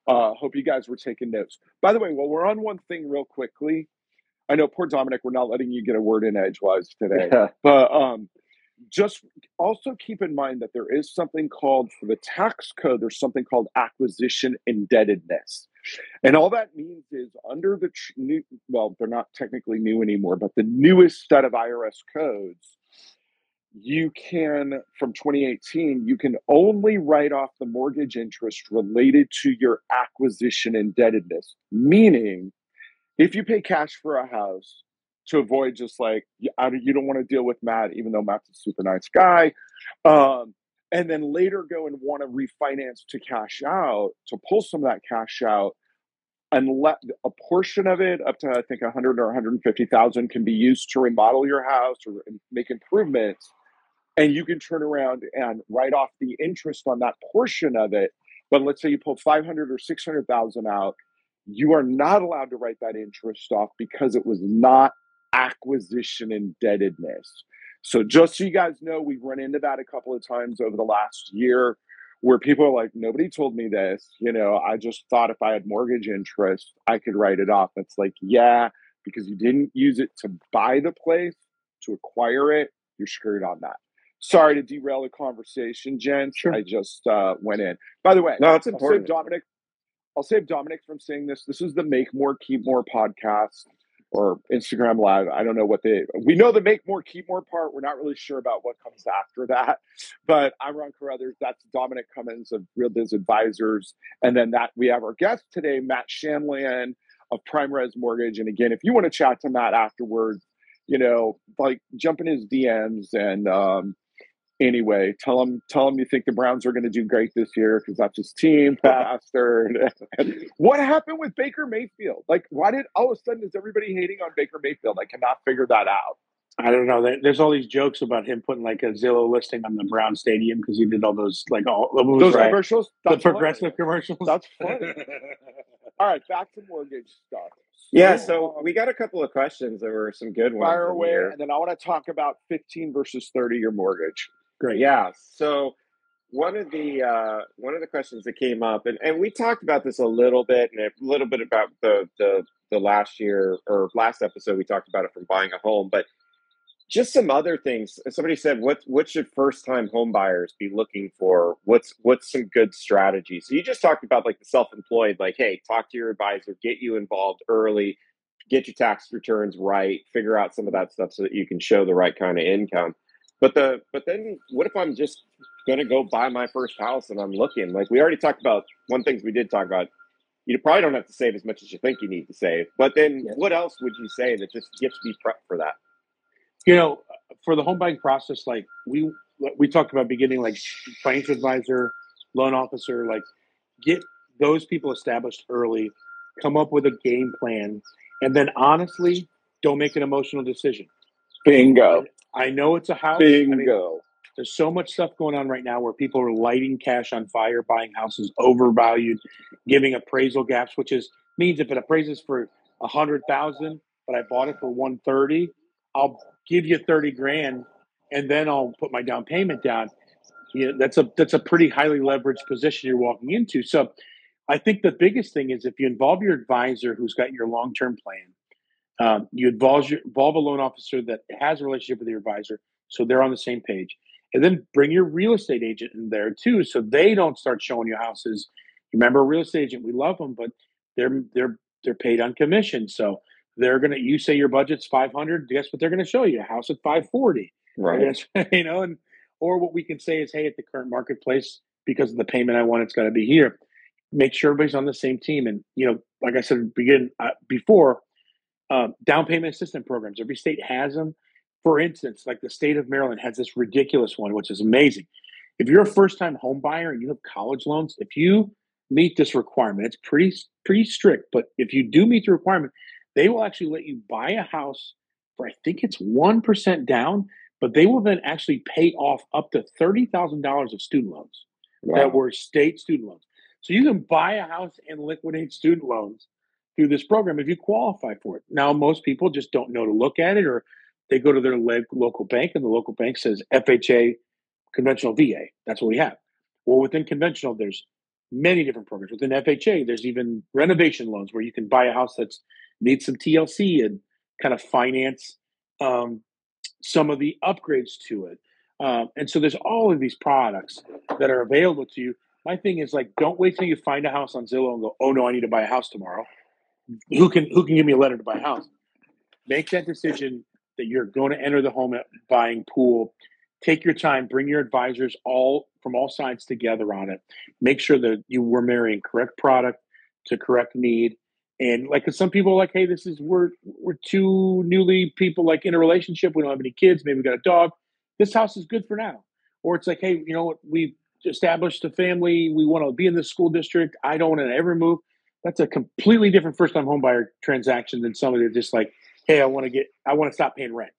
Uh, hope you guys were taking notes. By the way, while we're on one thing real quickly, I know poor Dominic, we're not letting you get a word in edgewise today, Yeah. but um, just also keep in mind that there is something called for the tax code. There's something called acquisition indebtedness, and all that means is under the tr- new. Well, they're not technically new anymore, but the newest set of IRS codes you can from 2018 you can only write off the mortgage interest related to your acquisition indebtedness. Meaning if you pay cash for a house to avoid just like you, don't- want to deal with matt even though matt's a super nice guy um, and then later go and want to refinance to cash out to pull some of that cash out and let a portion of it up to i think 100 or 150000 can be used to remodel your house or make improvements and you can turn around and write off the interest on that portion of it. But let's say you pull 500 or 600,000 out, you are not allowed to write that interest off because it was not acquisition indebtedness. So just so you guys know, we've run into that a couple of times over the last year where people are like, nobody told me this. You know, I just thought if I had mortgage interest, I could write it off. It's like, yeah, because you didn't use it to buy the place, to acquire it, you're screwed on that. Sorry to derail the conversation, gents. Sure. I just uh, went in. By the way, No, it's I'll save important. Dominic. I'll save Dominic from saying this. This is the Make More Keep More podcast or Instagram Live. I don't know what they. We know the Make More Keep More part. We're not really sure about what comes after that. But I'm Ron Carruthers. That's Dominic Cummins of Real Biz Advisors, and then that we have our guest today, Matt Shanlian of Prime Res Mortgage. And again, if you want to chat to Matt afterwards, you know, like jump in his DMs and. um anyway, tell him tell him you think the Browns are going to do great this year because that's his team, bastard. what happened with Baker Mayfield? Like, why did all of a sudden is everybody hating on Baker Mayfield? I cannot figure that out. I don't know. There's all these jokes about him putting like a Zillow listing on the Brown Stadium because he did all those like all Those right? commercials, the that's progressive hilarious. commercials. That's funny. All right, back to mortgage stuff. Yeah, So, so um, we got a couple of questions. There were some good ones. fire away, here. and then I want to talk about 15 versus 30 year mortgage. Great. Yeah. So one of the uh, one of the questions that came up, and, and we talked about this a little bit, and a little bit about the the the last year or last episode we talked about it from buying a home, but just some other things. Somebody said, "What what should first time home buyers be looking for? What's what's some good strategies?" So you just talked about like the self employed, like, hey, talk to your advisor, get you involved early, get your tax returns right, figure out some of that stuff so that you can show the right kind of income. But the but then what if I'm just going to go buy my first house and I'm looking. Like we already talked about one things we did talk about. You probably don't have to save as much as you think you need to save. But then what else would you say that just gets me prepped for that? you know for the home buying process like we we talked about beginning like financial advisor loan officer like get those people established early come up with a game plan and then honestly don't make an emotional decision Bingo. I know it's a house. I mean, Bingo. there's so much stuff going on right now where people are lighting cash on fire buying houses overvalued giving appraisal gaps which is means if it appraises for a hundred thousand but i bought it for 130 i'll give you 30 grand and then i'll put my down payment down. You know, that's a that's a pretty highly leveraged position you're walking into. So i think the biggest thing is if you involve your advisor who's got your long-term plan um, you involve, your, involve a loan officer that has a relationship with your advisor so they're on the same page. And then bring your real estate agent in there too so they don't start showing you houses. Remember a real estate agent we love them but they're they're they're paid on commission. So they're gonna you say your budget's 500 guess what they're gonna show you? A house at 540 Yes, you know, and or what we can say is, hey, at the current marketplace, because of the payment I want, it's got to be here. Make sure everybody's on the same team, and you know, like I said begin uh, before, uh, down payment assistance programs. Every state has them. For instance, like the state of Maryland has this ridiculous one, which is amazing. If you're a first-time home buyer and you have college loans, if you meet this requirement, it's pretty pretty strict. But if you do meet the requirement, they will actually let you buy a house for I think it's one percent down but they will then actually pay off up to $30,000 of student loans that were state student loans. So you can buy a house and liquidate student loans through this program if you qualify for it. Now, most people just don't know to look at it, or they go to their local bank and the local bank says FHA conventional VA. That's what we have. Well, within conventional, there's many different programs. Within FHA, there's even renovation loans where you can buy a house that's needs some TLC and kind of finance um, some of the upgrades to it. Um, and so there's all of these products that are available to you. My thing is like, don't wait till you find a house on Zillow and go, oh no, I need to buy a house tomorrow. Who can who can give me a letter to buy a house? Make that decision that you're going to enter the home buying pool. Take your time. Bring your advisors all from all sides together on it. Make sure that you were marrying correct product to correct need and like 'cause some people are like hey this is we're we're two newly people like in a relationship we don't have any kids maybe we got a dog this house is good for now or it's like hey you know what we've established a family we want to be in this school district i don't want to ever move that's a completely different first time home buyer transaction than somebody that's just like hey i want to get i want to stop paying rent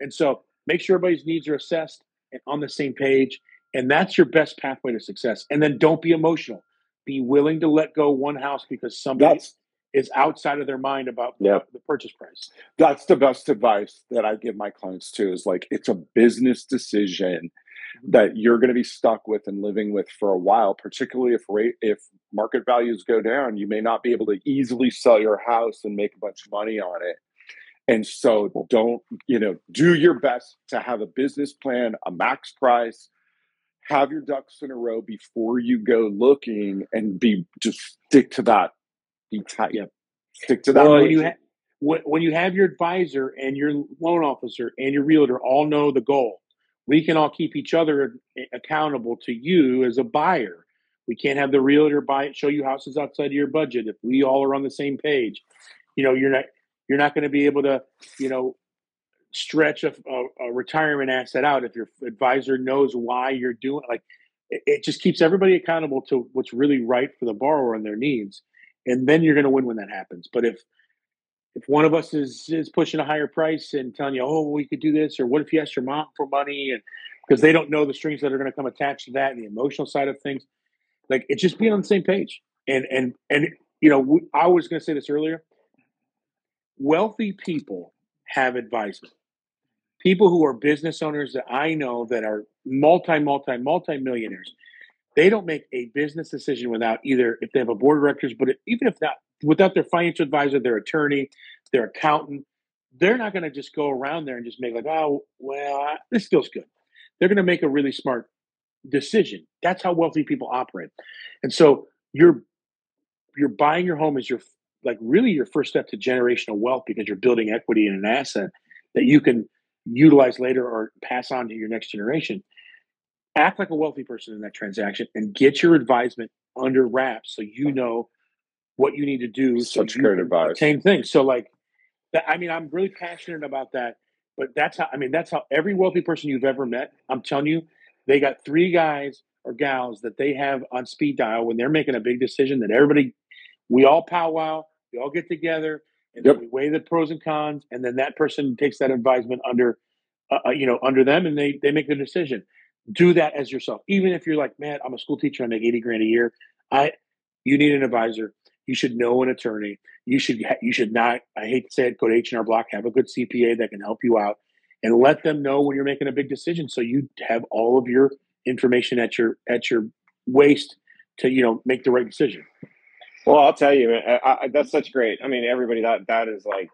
and so make sure everybody's needs are assessed and on the same page and that's your best pathway to success and then don't be emotional be willing to let go one house because somebody That's is outside of their mind about Yep. the purchase price. that's the best advice that I give my clients too is like it's a business decision that you're going to be stuck with and living with for a while particularly if rate if market values go down you may not be able to easily sell your house and make a bunch of money on it and so don't you know do your best to have a business plan a max price have your ducks in a row before you go looking and be just stick to that be tight Yep. stick to that Well, budget. you ha- when, when you have your advisor and your loan officer and your realtor all know the goal, we can all keep each other accountable to you as a buyer. We can't have the realtor buy it, show you houses outside of your budget if we all are on the same page. You know, you're not you're not going to be able to, you know, stretch a, a, a retirement asset out if your advisor knows why you're doing like it, it just keeps everybody accountable to what's really right for the borrower and their needs and then you're going to win when that happens but if if one of us is is pushing a higher price and telling you oh we could do this or what if you ask your mom for money? And because they don't know the strings that are going to come attached to that and the emotional side of things. Like it's just being on the same page. And and and you know we, i was going to say this earlier. Wealthy people have advisement. People who are business owners that I know that are multi, multi, multi millionaires, they don't make a business decision without either if they have a board of directors, but even if not, without their financial advisor, their attorney, their accountant, they're not going to just go around there and just make like, oh, well, I, this feels good. They're going to make a really smart decision. That's how wealthy people operate. And so you're you're buying your home as your like really your first step to generational wealth because you're building equity in an asset that you can utilize later or pass on to your next generation. act like a wealthy person in that transaction and get your advisement under wraps so you know what you need to do. Such so great advice. Same thing. So like that. I mean, I'm really passionate about that. But that's how. I mean, that's how every wealthy person you've ever met. I'm telling you, they got three guys or gals that they have on speed dial when they're making a big decision. That everybody, we all powwow, we all get together, and Yep. then we weigh the pros and cons, and then that person takes that advisement under, uh, uh, you know, under them, and they they make the decision. Do that as yourself, even if you're like, man, I'm a school teacher, I make eighty grand a year. I, you need an advisor. You should know an attorney. You should you should not. I hate to say it, go to H and R Block. Have a good CPA that can help you out, and let them know when you're making a big decision, so you have all of your information at your at your waist to you know make the right decision. Well, I'll tell you, I, I, that's such great. I mean, everybody, that that is like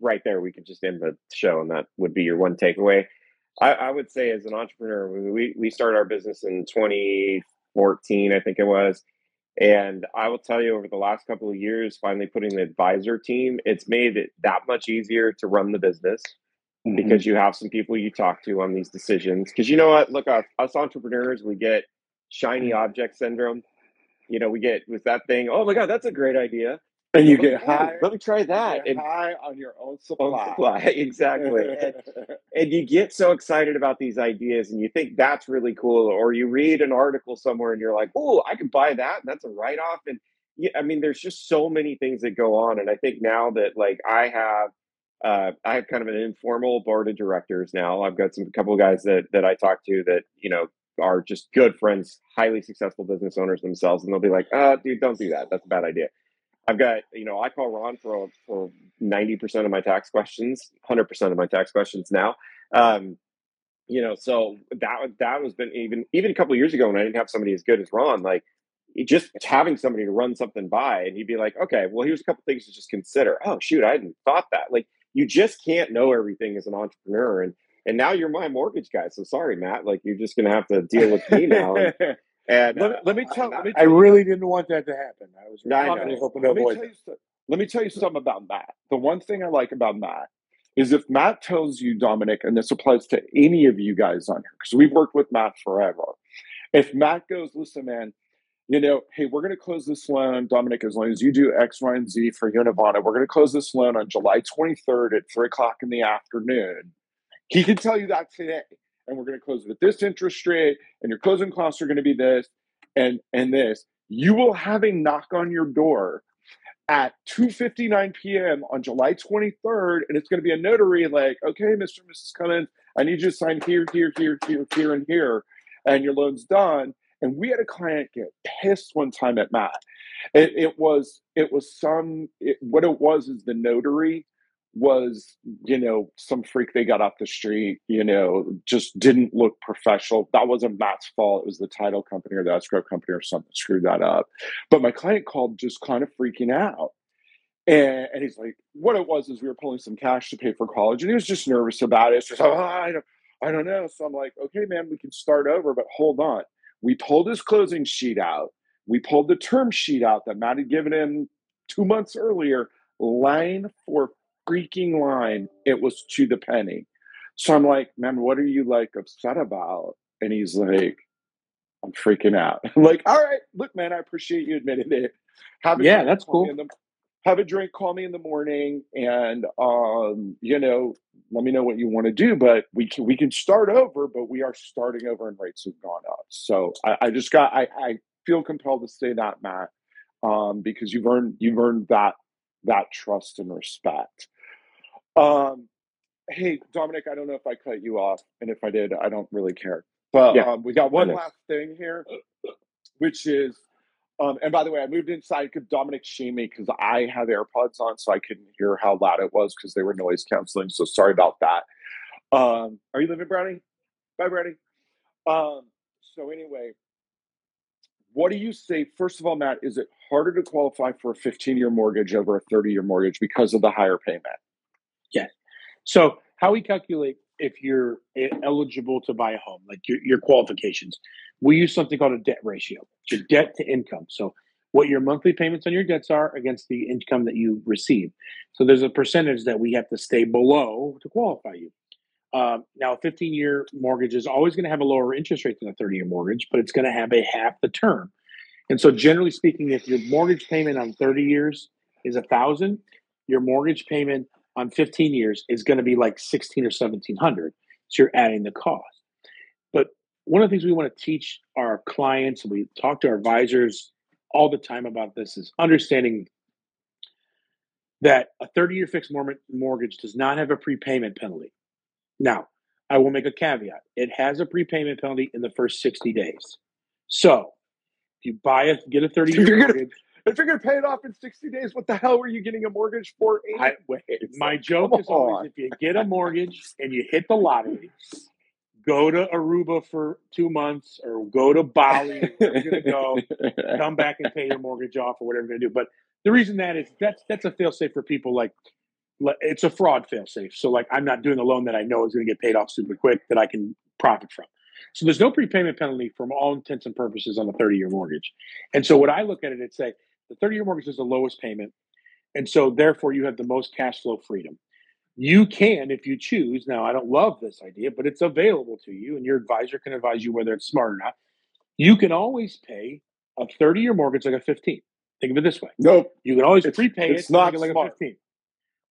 right there. We could just end the show, and that would be your one takeaway. I, I would say, as an entrepreneur, we we started our business in 2014, I think it was, and I will tell you, over the last couple of years, finally putting the advisor team, it's made it that much easier to run the business mm-hmm. because you have some people you talk to on these decisions. Because you know what? Look, us, us entrepreneurs, we get shiny mm-hmm. object syndrome. You know, we get with that thing. Oh my god, that's a great idea. And you get high. Let me try that. And high on your own supply. supply, exactly. and, and you get so excited about these ideas, and you think that's really cool, or you read an article somewhere, and you're like, "Oh, I can buy that. That's a write off." And yeah, I mean, there's just so many things that go on, and I think now that like I have. Uh, I have kind of an informal board of directors now. I've got some a couple of guys that that I talk to that you know are just good friends, highly successful business owners themselves, and they'll be like, "Uh, dude, don't do that. That's a bad idea." I've got, you know, I call Ron for for ninety percent of my tax questions, hundred percent of my tax questions now. Um, you know, so that that was been even even a couple years ago when I didn't have somebody as good as Ron, like just having somebody to run something by, and he'd be like, okay, well, here's a couple things to just consider. Oh, shoot, I hadn't thought that. Like, you just can't know everything as an entrepreneur, and and now you're my mortgage guy. So sorry, Matt. Like, you're just gonna have to deal with me now. And, and let, me, uh, let me tell. Let me I tell you- really didn't want that to happen. I was I really hoping to let me avoid tell that. you so- let me tell you something about Matt. The one thing I like about Matt is if Matt tells you, Dominic, and this applies to any of you guys on here, because we've worked with Matt forever. If Matt goes, listen, man, you know, hey, we're going to close this loan, Dominic, as long as you do X, Y, and Z for you and Ivana, we're going to close this loan on July 23rd at three o'clock in the afternoon. He can tell you that today. And we're going to close it at this interest rate, and your closing costs are going to be this and and this. You will have a knock on your door at 2.59 p.m. on July 23rd, and it's going to be a notary like, okay, Mr. and Mrs. Cummins, I need you to sign here, here, here, here, here, and here, and your loan's done. And we had a client get pissed one time at Matt. It, it was it was some it, what it was is the notary was you know some freak they got off the street you know just didn't look professional. That wasn't matt's fault. It was the title company or the escrow company or something screwed that up. But my client called just kind of freaking out. And, and he's like what it was is we were pulling some cash to pay for college and he was just nervous about it. It's just oh, I, don't, I don't know. So i'm like okay man we can start over but hold on. We pulled his closing sheet out. We pulled the term sheet out that matt had given him two months earlier line for freaking line it was to the penny. So i'm like man what are you like upset about? And he's like i'm freaking out. I'm like all right look man i appreciate you admitting it. Have a Yeah, drink, that's cool. the- have a drink call me in the morning and um you know let me know what you want to do but we can we can start over but we are starting over and rates have gone up. So i, I just got I, I feel compelled to say that matt um because you've earned you've earned that that trust and respect um, hey, Dominic, I don't know if I cut you off, and if I did, I don't really care. But Yeah, um, we got one last thing here, which is, um, and by the way, I moved inside because Dominic shamed me because I have AirPods on, so I couldn't hear how loud it was because they were noise canceling. So sorry about that. Um, are you living, Brownie? Bye, Brownie. Um, so anyway, what do you say? First of all, Matt, is it harder to qualify for a 15-year mortgage over a 30-year mortgage because of the higher payment? So, how we calculate if you're eligible to buy a home, like your, your qualifications, we use something called a debt ratio. Your debt to income. So, what your monthly payments on your debts are against the income that you receive. So, there's a percentage that we have to stay below to qualify you. Um, now, a 15 year mortgage is always going to have a lower interest rate than a 30 year mortgage, but it's going to have a half the term. And so, generally speaking, if your mortgage payment on 30 years is a thousand, your mortgage payment on 15 years is going to be like 16 or 1700. So you're adding the cost. But one of the things we want to teach our clients, and we talk to our advisors all the time about this, is understanding that a 30 year fixed mortgage does not have a prepayment penalty. Now, I will make a caveat it has a prepayment penalty in the first 60 days. So, if you buy a get a 30 year mortgage, if you're going to pay it off in 60 days, what the hell were you getting a mortgage for anyway? My joke is always if you get a mortgage and you hit the lottery, go to Aruba for two months or go to Bali, you're to go, come back and pay your mortgage off or whatever you're going to do. But the reason that is that's that's a fail safe for people like it's a fraud fail safe. So like I'm not doing a loan that I know is going to get paid off super quick that I can profit from. So there's no prepayment penalty from all intents and purposes on a 30 year mortgage. And so what I look at it and say the 30 year mortgage is the lowest payment. And so therefore you have the most cash flow freedom. You can, if you choose. Now, I don't love this idea, but it's available to you, and your advisor can advise you whether it's smart or not. You can always pay a 30 year mortgage like a 15. Think of it this way. Nope. You can always it's, prepay it's it not like smart. a 15.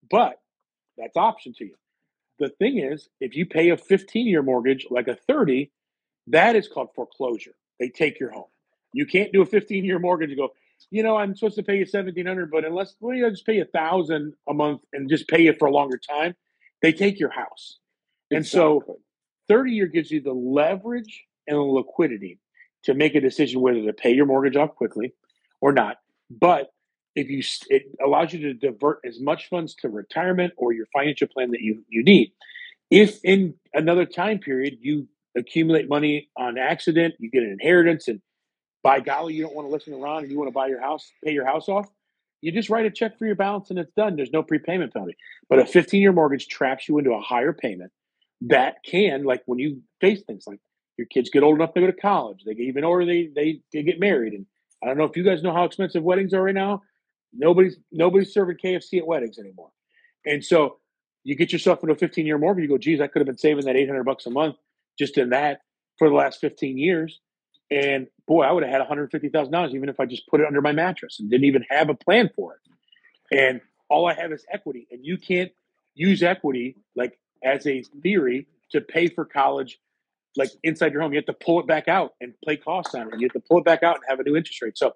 But that's option to you. The thing is, if you pay a 15 year mortgage like a 30, that is called foreclosure. They take your home. You can't do a 15 year mortgage and go, you know, I'm supposed to pay you 1700 but unless well, you just pay a thousand a month and just pay it for a longer time, they take your house. And exactly. so 30 year gives you the leverage and the liquidity to make a decision whether to pay your mortgage off quickly or not. But if you it allows you to divert as much funds to retirement or your financial plan that you, you need. If in another time period you accumulate money on accident, you get an inheritance, and by golly, you don't want to listen to Ron and you want to buy your house, pay your house off, you just write a check for your balance and it's done. There's no prepayment penalty. But a 15 year mortgage traps you into a higher payment that can, like when you face things like your kids get old enough to go to college, they get even or they, they, they get married. And I don't know if you guys know how expensive weddings are right now. Nobody's nobody's serving KFC at weddings anymore. And so you get yourself into a 15 year mortgage, you go, geez, I could have been saving that 800 bucks a month just in that for the last 15 years. And boy, I would have had $150,000 even if I just put it under my mattress and didn't even have a plan for it. And all I have is equity. And you can't use equity like as a theory to pay for college like inside your home. You have to pull it back out and play costs on it. You have to pull it back out and have a new interest rate. So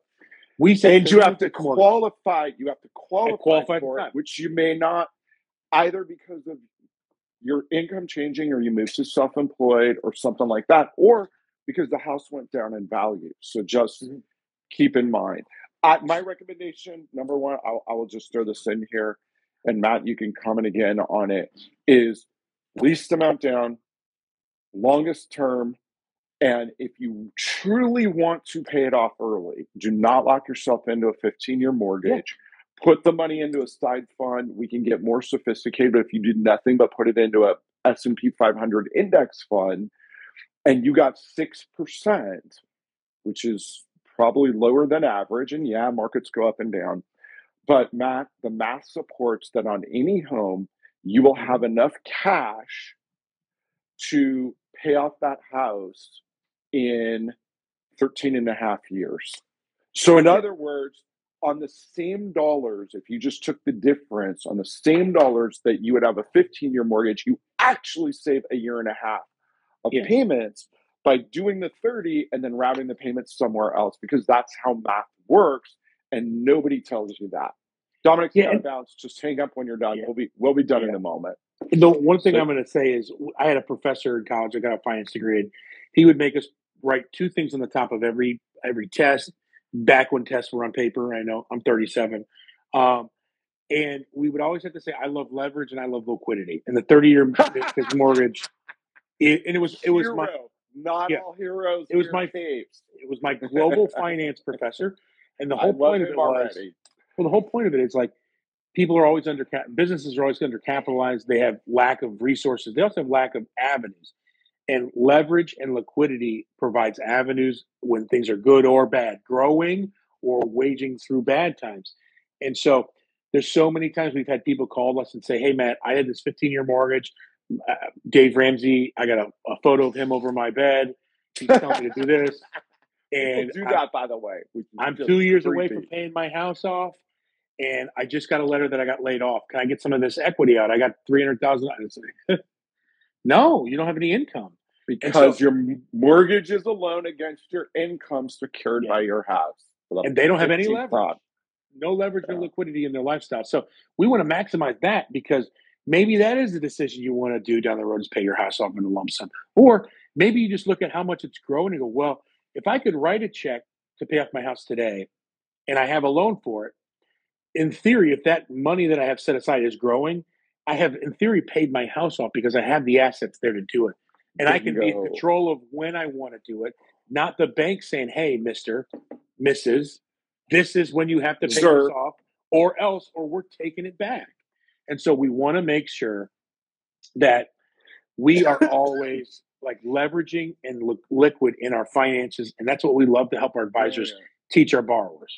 we say and you have to qualify. You have to qualify, qualify for it, which you may not either because of your income changing or you move to self-employed or something like that, or because the house went down in value. So just mm-hmm. keep in mind. Uh, my recommendation, number one, I'll, I will just throw this in here, and Matt, you can comment again on it. Is least amount down, longest term, and if you truly want to pay it off early, do not lock yourself into a 15 year mortgage. Yeah. Put the money into a side fund. We can get more sophisticated. If you do nothing but put it into a S&P 500 index fund and you got 6%, which is probably lower than average. And yeah, markets go up and down. But Matt, the math supports that on any home, you will have enough cash to pay off that house in 13 and a half years. So, in other words, on the same dollars, if you just took the difference on the same dollars that you would have a 15 year mortgage, you actually save a year and a half of yes. payments by doing the 30 and then routing the payments somewhere else because that's how math works and nobody tells you that. Dominic, yeah. Just hang up when you're done. Yeah. We'll be we'll be done yeah. in a moment. The one thing so, I'm going to say is I had a professor in college. I got a finance degree. And he would make us write two things on the top of every every test. Back when tests were on paper, I know I'm 37, um, and we would always have to say, "I love leverage and I love liquidity." And the 30 year mortgage, it, and it was it was Hero. my not yeah, all heroes. It was my caves. It was my global finance professor, and the whole point of it was well, the whole point of it is like people are always under businesses are always undercapitalized. They have lack of resources. They also have lack of avenues. And leverage and liquidity provides avenues when things are good or bad, growing or waging through bad times. And so there's so many times we've had people call us and say, Hey, Matt, I had this 15 year mortgage. Dave Ramsey. I got a, a photo of him over my bed. He's telling me to do this, and do I- that, by the way. I'm two years away from paying my house off, and I just got a letter that I got laid off. Can I get some of this equity out? I got three hundred thousand. No, you don't have any income. because so- your mortgage is a loan against your income secured Yeah. by your house. And they don't have any leverage. No leverage, no Yeah. liquidity in their lifestyle. So we want to maximize that because maybe that is the decision you want to do down the road is pay your house off in a lump sum. Or maybe you just look at how much it's growing and go, well, if I could write a check to pay off my house today and I have a loan for it, in theory, if that money that I have set aside is growing, I have in theory paid my house off because I have the assets there to do it. And I can be in control of when I want to do it, not the bank saying, hey, Mr., Mrs., this is when you have to pay Sir. this off, or else, or we're taking it back. And so we want to make sure that we are always like leveraging and li- liquid in our finances. And that's what we love to help our advisors teach our borrowers.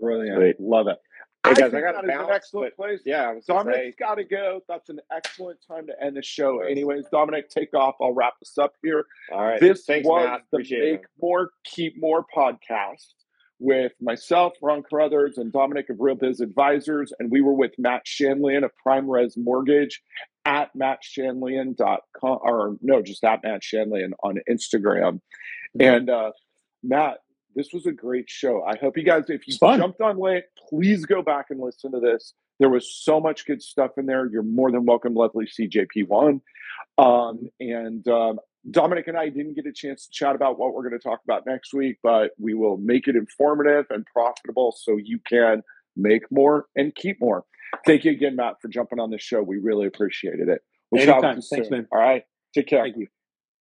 Brilliant. Sweet. Love it. Hey, I guys, I think got that to is an excellent place. yeah, I was gonna say, Dominic's got to go. That's an excellent time to end the show. Anyways, Dominic, take off. I'll wrap this up here. all right. this Thanks, was Matt. the Appreciate Make it. More, Keep More podcast with myself, Ron Carruthers, and Dominic of Real Biz Advisors. And we were with Matt Shanlian of Prime Res Mortgage at mattshanlian.com, or no, just at Matt Shanlian on Instagram. And uh, Matt, this was a great show. I hope you guys, if you jumped on late, please go back and listen to this. There was so much good stuff in there. You're more than welcome, lovely CJP1. Um, and um, Dominic and I didn't get a chance to chat about what we're going to talk about next week, but we will make it informative and profitable so you can make more and keep more. Thank you again, Matt, for jumping on the show. We really appreciated it. We'll Anytime. Thanks, soon. man. All right. Take care. Thank you.